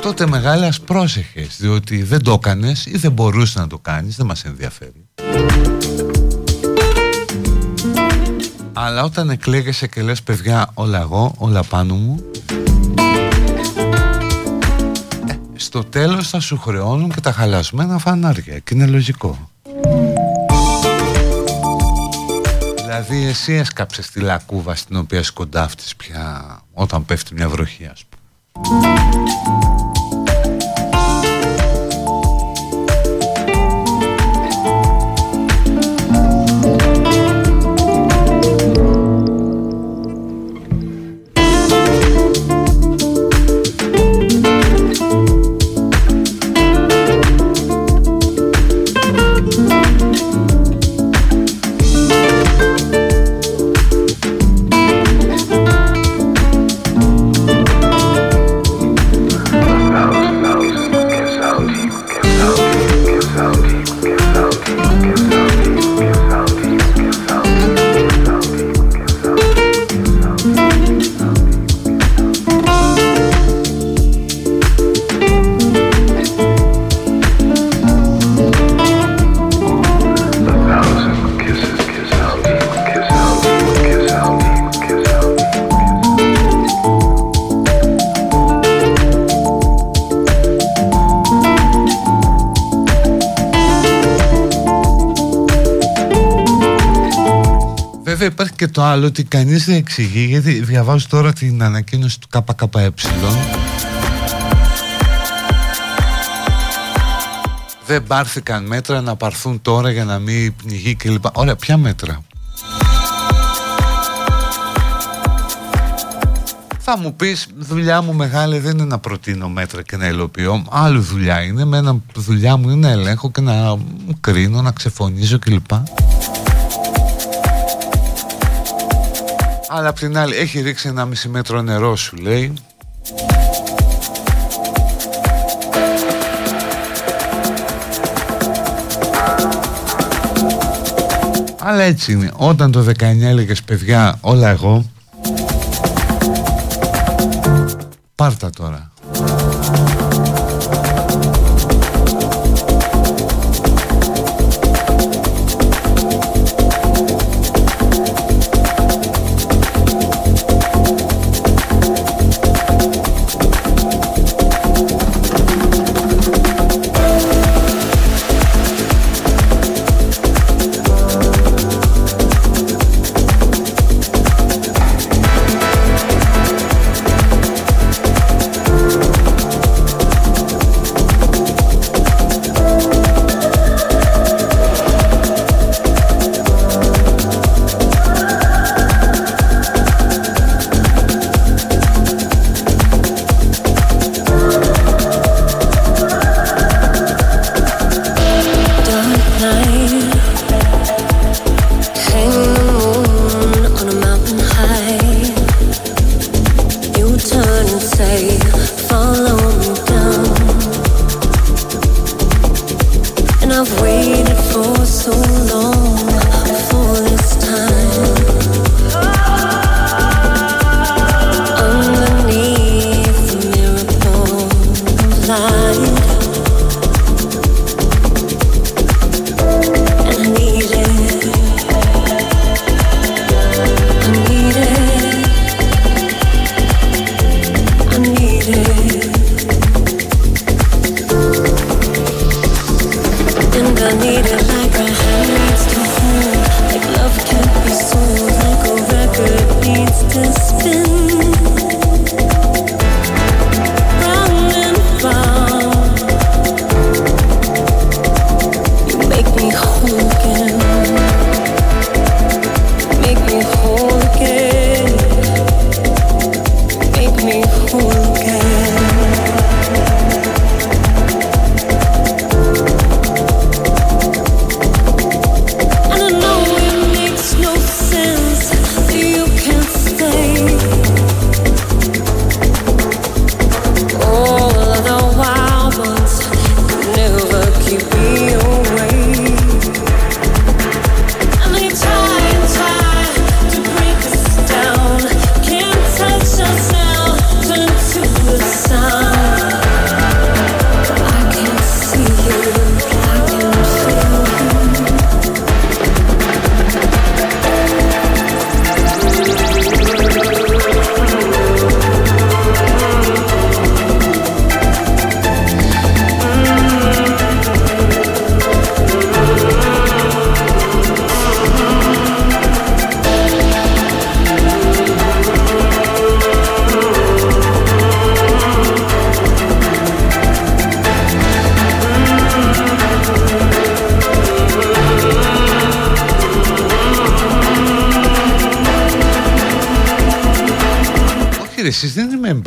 Τότε μεγάλας πρόσεχες διότι δεν το έκανες ή δεν μπορούσες να το κάνεις δεν μας ενδιαφέρει. Αλλά όταν εκλέγεσαι και λες παιδιά όλα εγώ, όλα πάνω μου ε, στο τέλος θα σου χρεώνουν και τα χαλασμένα φανάρια και είναι λογικό. Δηλαδή εσύ έσκαψες τη λακκούβα στην οποία σκοντάφτεις πια όταν πέφτει μια βροχή ας πούμε και το άλλο ότι κανείς δεν εξηγεί γιατί διαβάζω τώρα την ανακοίνωση του ΚΚΕ δεν πάρθηκαν μέτρα να πάρθουν τώρα για να μην πνιγεί κλπ. Ωραία, ποια μέτρα; Θα μου πεις δουλειά μου μεγάλη δεν είναι να προτείνω μέτρα και να υλοποιώ Άλλη δουλειά είναι, με ένα δουλειά μου είναι να ελέγχω και να κρίνω, να ξεφωνίζω κλπ Αλλά απ' την άλλη έχει ρίξει ένα μισή μέτρο νερό σου λέει. Αλλά έτσι είναι. Όταν το 19 έλεγες παιδιά όλα εγώ Πάρτα τώρα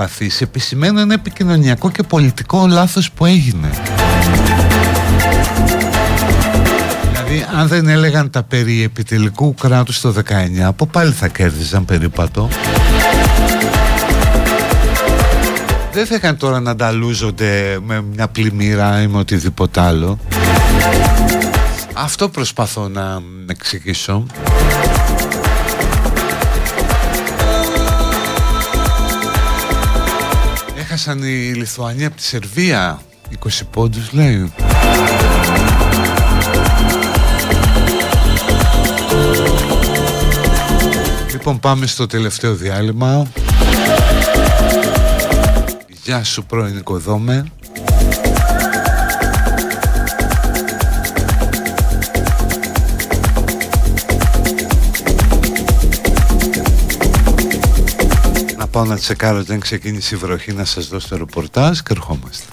συμπαθείς ένα επικοινωνιακό και πολιτικό λάθος που έγινε. Δηλαδή αν δεν έλεγαν τα περί επιτελικού κράτους το 19 από πάλι θα κέρδιζαν περίπατο. Δεν θα είχαν τώρα να ανταλούζονται με μια πλημμύρα ή με οτιδήποτε άλλο. Αυτό προσπαθώ να εξηγήσω. πιάσαν οι Λιθουανοί από τη Σερβία 20 πόντους λέει. Λοιπόν πάμε στο τελευταίο διάλειμμα. Γεια σου πρώην οικοδόμε. πάω να τσεκάρω όταν ξεκίνησε η βροχή να σας δώσω το ρεπορτάζ και ερχόμαστε.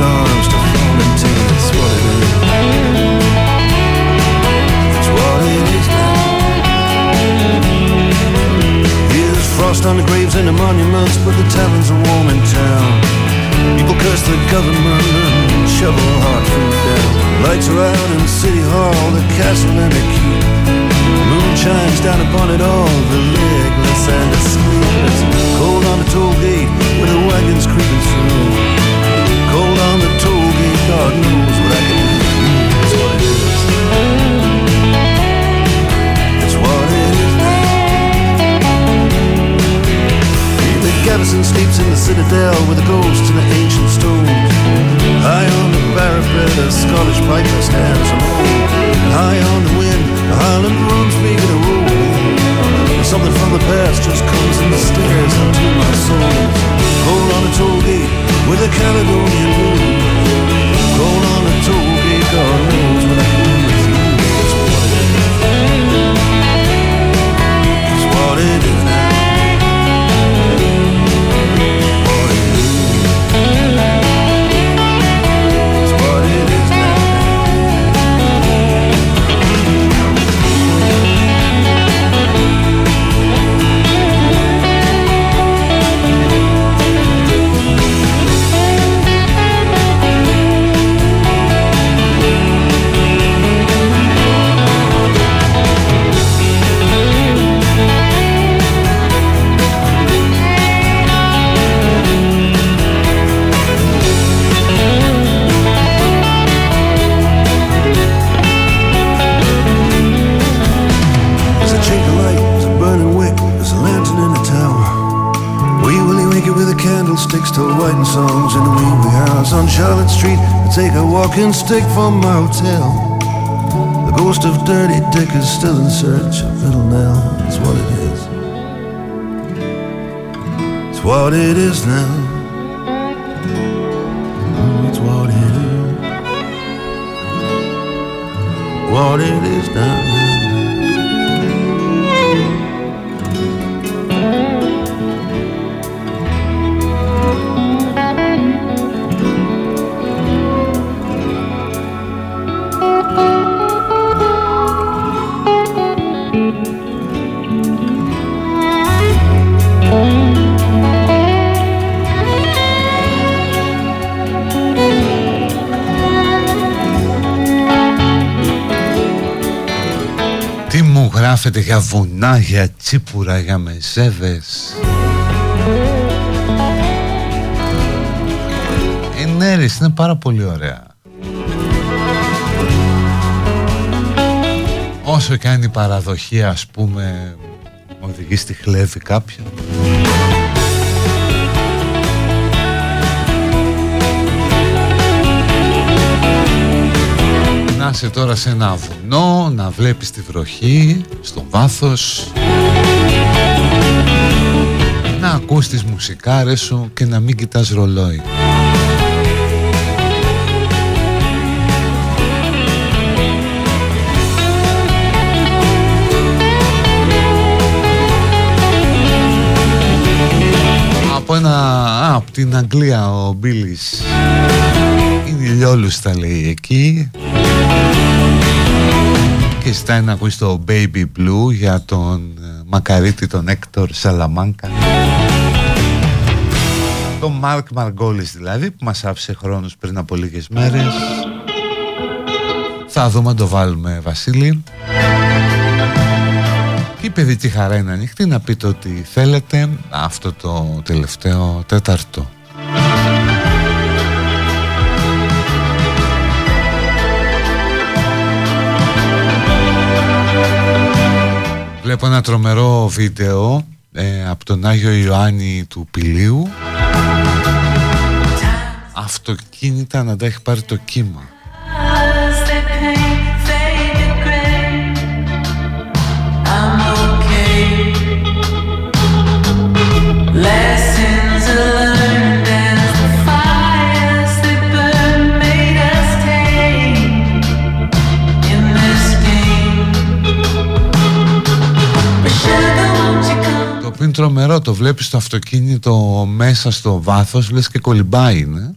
arms to fall into. It's what it is. It's what it is now. There's frost on the graves and the monuments, but the taverns are warm in town. People curse the government and shovel hard food down. Lights are out in City Hall, the castle and the keep. Moon shines down upon it all, the legless and the sleepless. Jefferson sleeps in the citadel with the ghosts in the ancient stones. High on the a Scottish stands alone. High on the wind, roll. Something from the past just comes and stares into my soul. Cold on with Caledonian blue. Roll on a toll gate walking stick from my hotel. The ghost of Dirty Dick is still in search of Little Nell. It's what it is. It's what it is now. Mm, it's what it is. What it is now. Γράφετε για βουνά, για τσίπουρα, για μεζέδες Ε, ναι, είναι πάρα πολύ ωραία. Όσο και αν η παραδοχή ας πούμε οδηγεί στη χλέβη κάποιον Να είσαι τώρα σε ένα βουνό, να βλέπεις τη βροχή στο βάθος. Να ακούς τις μουσικάρες σου και να μην κοιτάς ρολόι. Από ένα... Α, από την Αγγλία ο Μπίλης Είναι ηλιόλους τα λέει εκεί. Και ζητάει να ακούσει το Baby Blue για τον ε, μακαρίτη τον Έκτορ Σαλαμάνκα. Τον Μάρκ Μαργκόλης δηλαδή που μας άφησε χρόνους πριν από λίγες μέρες. Θα δούμε αν το βάλουμε Βασίλη. Και η παιδική χαρά είναι ανοιχτή να πείτε ό,τι θέλετε. Αυτό το τελευταίο τέταρτο Βλέπω ένα τρομερό βίντεο ε, από τον Άγιο Ιωάννη του Πηλίου. Αυτοκίνητα να τα έχει πάρει το κύμα τρομερό. Το βλέπεις το αυτοκίνητο μέσα στο βάθος λες και κολυμπάει είναι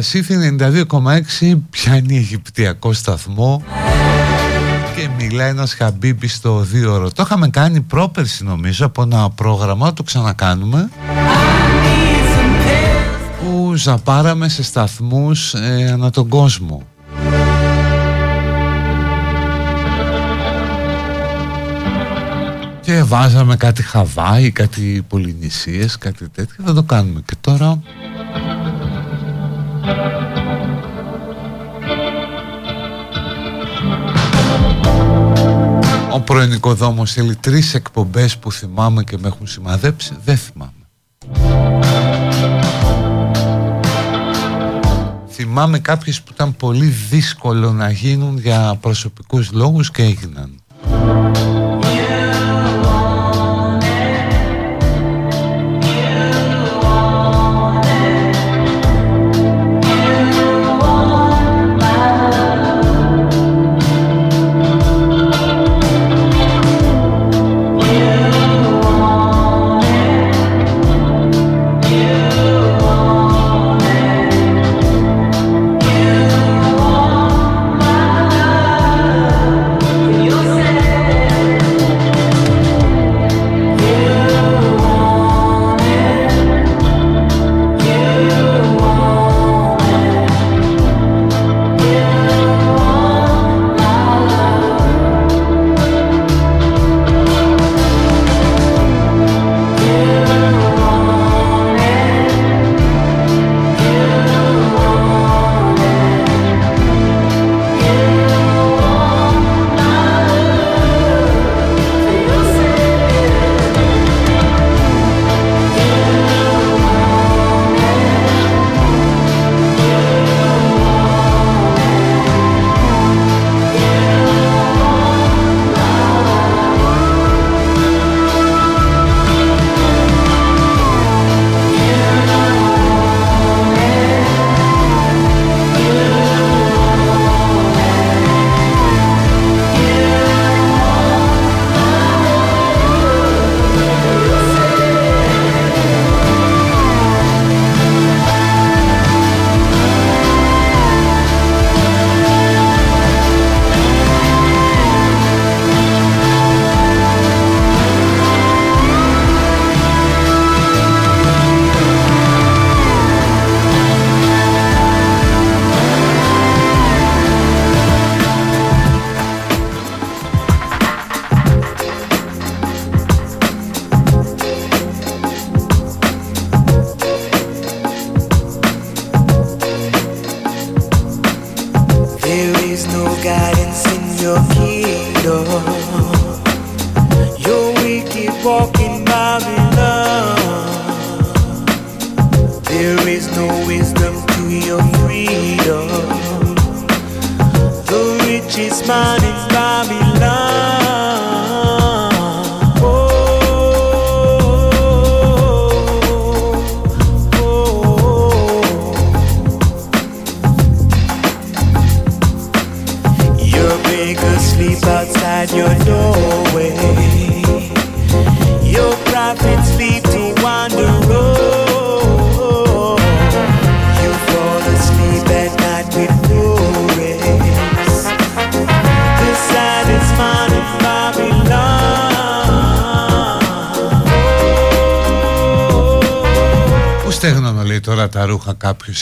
Λασίθι 92,6 πιάνει Αιγυπτιακό σταθμό και μιλάει ένας Χαμπίμπι στο δύο ώρο. Το είχαμε κάνει πρόπερση νομίζω από ένα πρόγραμμα, το ξανακάνουμε που ζαπάραμε σε σταθμούς ε, ανά τον κόσμο. και βάζαμε κάτι Χαβάη, κάτι Πολυνησίες, κάτι τέτοιο. Δεν το κάνουμε και τώρα. Πρώην οικοδόμος θέλει τρεις εκπομπές που θυμάμαι και με έχουν σημαδέψει. Δεν θυμάμαι. Θυμάμαι κάποιες που ήταν πολύ δύσκολο να γίνουν για προσωπικούς λόγους και έγιναν.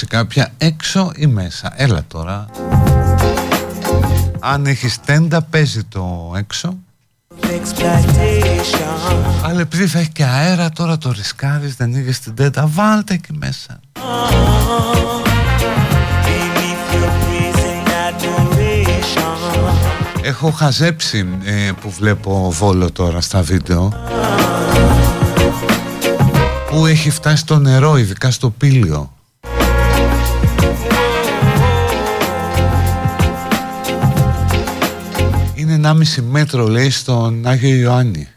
Κάποια έξω ή μέσα. Έλα τώρα. Αν έχεις τέντα παίζει το έξω. Αλλά επειδή θα έχει και αέρα τώρα το ρισκάρεις Δεν είχες την τέντα. Βάλτε εκεί μέσα. Έχω χαζέψει ε, που βλέπω Βόλο τώρα στα βίντεο. Που έχει φτάσει το νερό ειδικά στο πύλιο 1,5 μέτρο λέει στον Άγιο Ιωάννη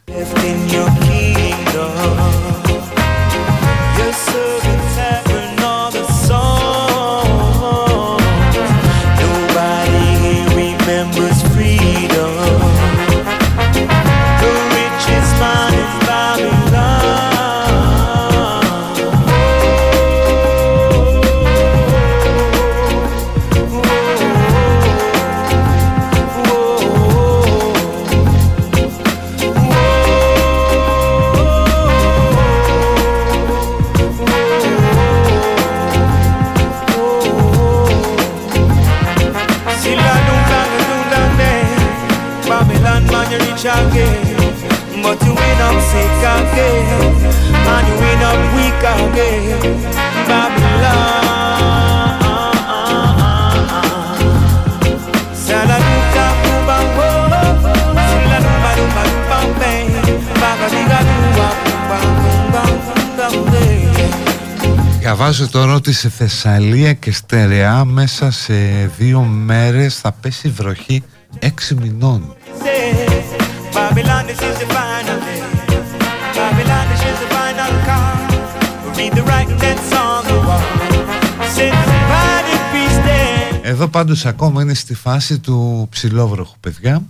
Εδώ είσαι τώρα ότι σε θεσσαλία και στερεά μέσα σε δύο μέρες θα πέσει βροχή έξι μηνών. Εδώ πάντως ακόμα είναι στη φάση του ψηλόβροχου, παιδιά.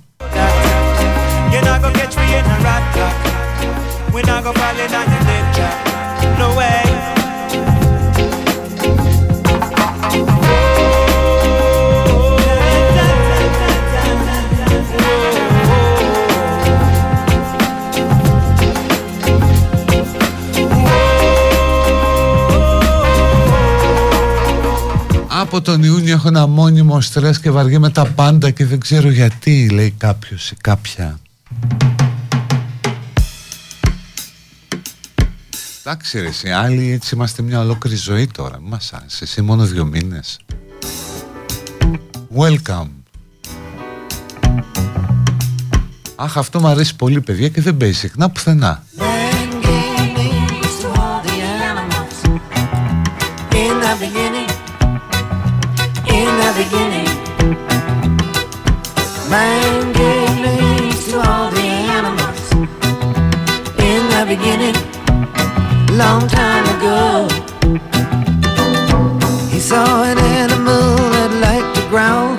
Από τον Ιούνιο έχω ένα μόνιμο στρες και βαριέμαι τα πάντα και δεν ξέρω γιατί λέει κάποιος ή κάποια. Εντάξει ρε εσύ, άλλοι έτσι είμαστε μια ολόκληρη ζωή τώρα. Μη Μας άρεσε, εσύ μόνο δύο μήνες. Welcome. Αχ αυτό μου αρέσει πολύ παιδιά και δεν παίζει συχνά πουθενά man gave names to all the animals. In the beginning, long time ago, he saw an animal that liked to growl.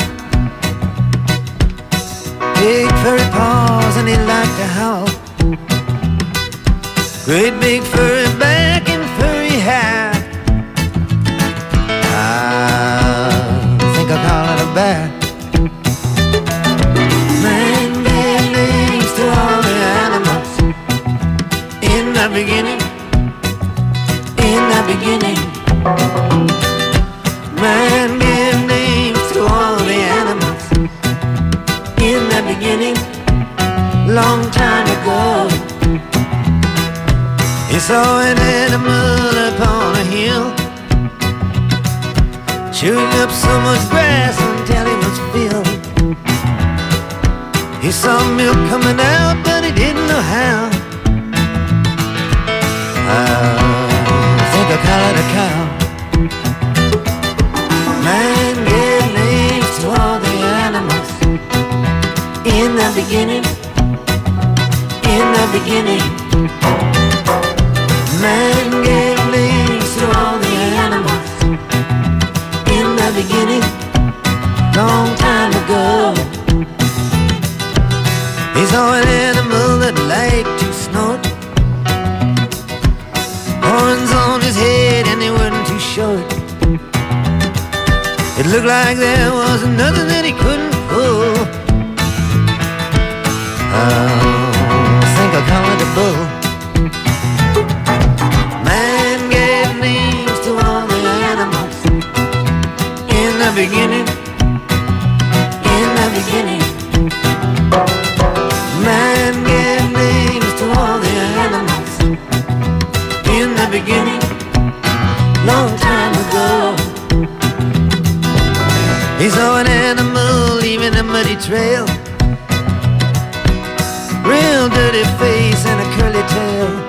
Big furry paws and he liked to howl. Great big furry long time ago. He saw an animal upon a hill. Chewing up so much grass until he was filled. He saw milk coming out but he didn't know how. I think I call it a cow. Man gave names to all the animals. In the beginning In the beginning Man gave names to all the animals in the beginning, long time ago. He saw an animal that liked to snort, horns on his head and they weren't too short. It looked like there wasn't nothing that he couldn't pull. Oh, trail, real dirty face and a curly tail.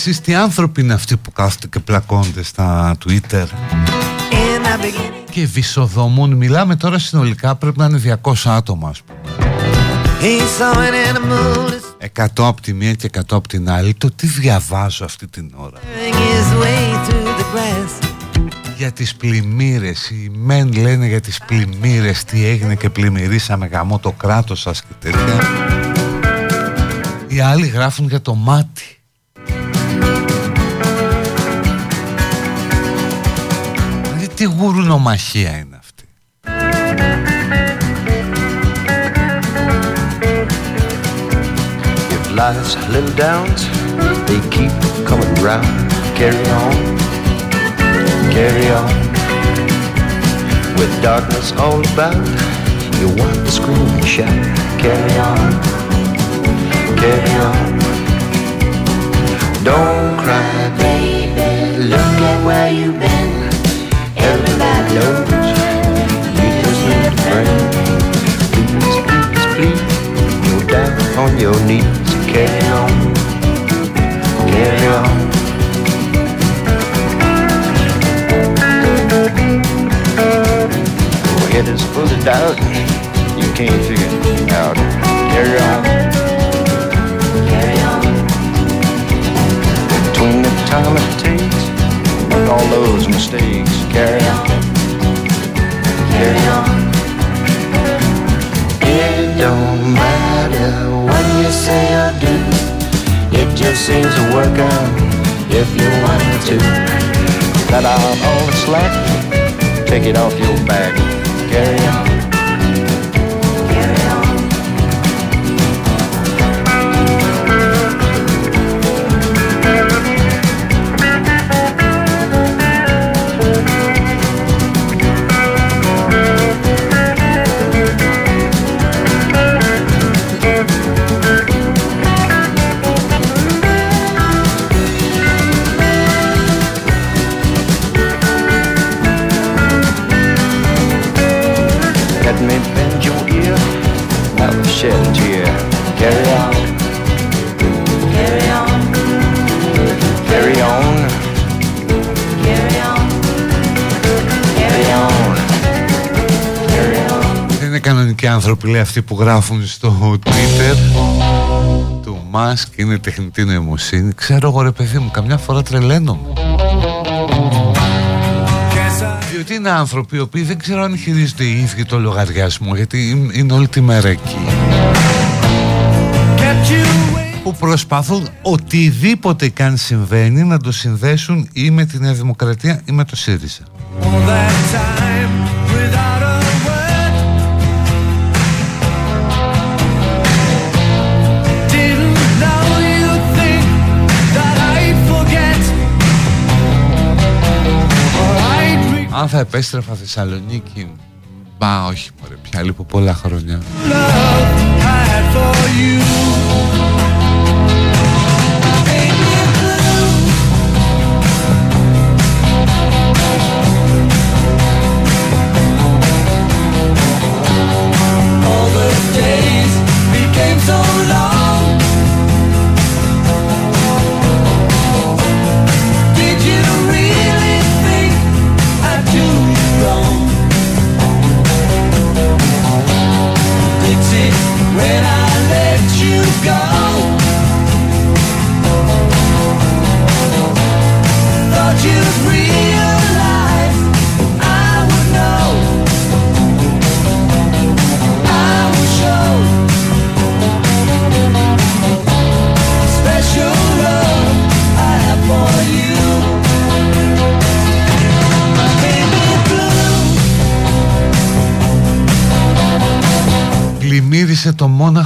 Εσείς τι άνθρωποι είναι αυτοί που κάθονται και πλακώνται στα Twitter; In the beginning, και βυσοδομούν. Μιλάμε τώρα συνολικά πρέπει να είναι 200 άτομα ας πούμε. he saw an animal is 100 από τη μία και 100 από την άλλη. Το τι διαβάζω αυτή την ώρα; tearing his way through the grass. Για τις πλημμύρες. Οι μεν λένε για τις πλημμύρες τι έγινε και πλημμυρίσαμε γαμό το κράτος σας και τέτοια. Οι άλλοι γράφουν για το μάτι. τι γουρουνομαχία είναι αυτή. If life's little downs, they keep coming round. Carry on, carry on. With darkness all about, you want to scream and shout. Carry on, carry on. Don't cry, baby. Look at where you've been. on your knees. Carry on, carry on. Your head is full of doubt, you can't figure it out. Carry on, carry on. Between the time it takes, all those mistakes. Carry on, carry on. It don't matter what you say or do. It just seems to work out if you want it to. Cut out all the oh, slack, take it off your back. Carry on. Κανονικοί άνθρωποι λέει αυτοί που γράφουν στο Twitter του Μάσκ είναι τεχνητή νοημοσύνη. Ξέρω εγώ ρε παιδί μου, καμιά φορά τρελαίνομαι. Διότι είναι άνθρωποι οι οποίοι δεν ξέρω αν χειρίζονται οι ίδιοι το λογαριασμό γιατί είναι- είναι όλη τη μέρα εκεί. Που προσπαθούν οτιδήποτε καν συμβαίνει να το συνδέσουν ή με τη Νέα Δημοκρατία ή με το ΣΥΡΙΖΑ. All that time θα επέστρεφα Θεσσαλονίκη, μπα όχι μωρέ, πια λείπω πολλά χρόνια. love I had for you.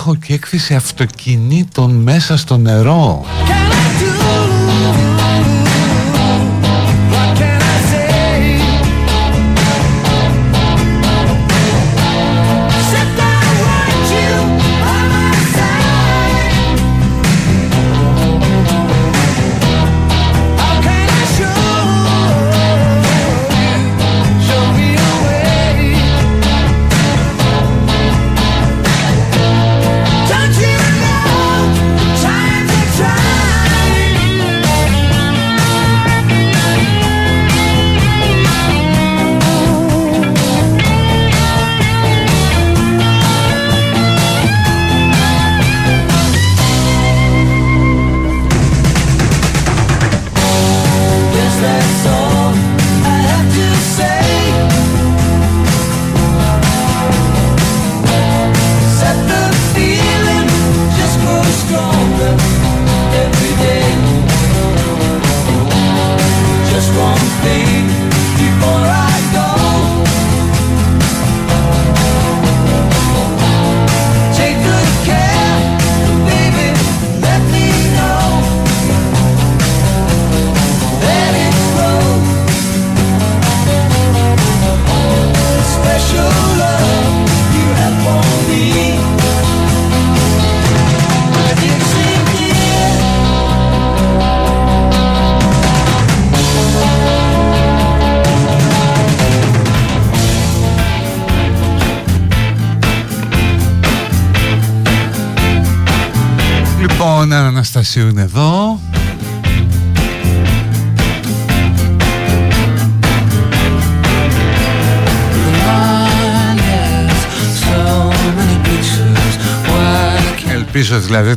Το μόναχο και έκθεση αυτοκινήτων μέσα στο νερό. Can I do?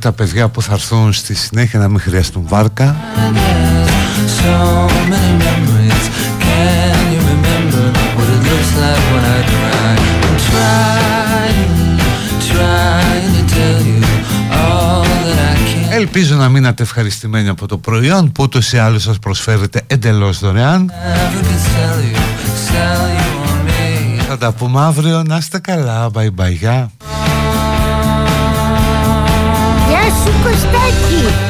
Τα παιδιά που θα έρθουν στη συνέχεια να μην χρειαστούν βάρκα. Ελπίζω να μείνατε ευχαριστημένοι από το προϊόν που ούτως ή άλλως σας προσφέρετε εντελώς δωρεάν. Θα τα πούμε αύριο. Να είστε καλά. Bye bye. Yes, Kostaki!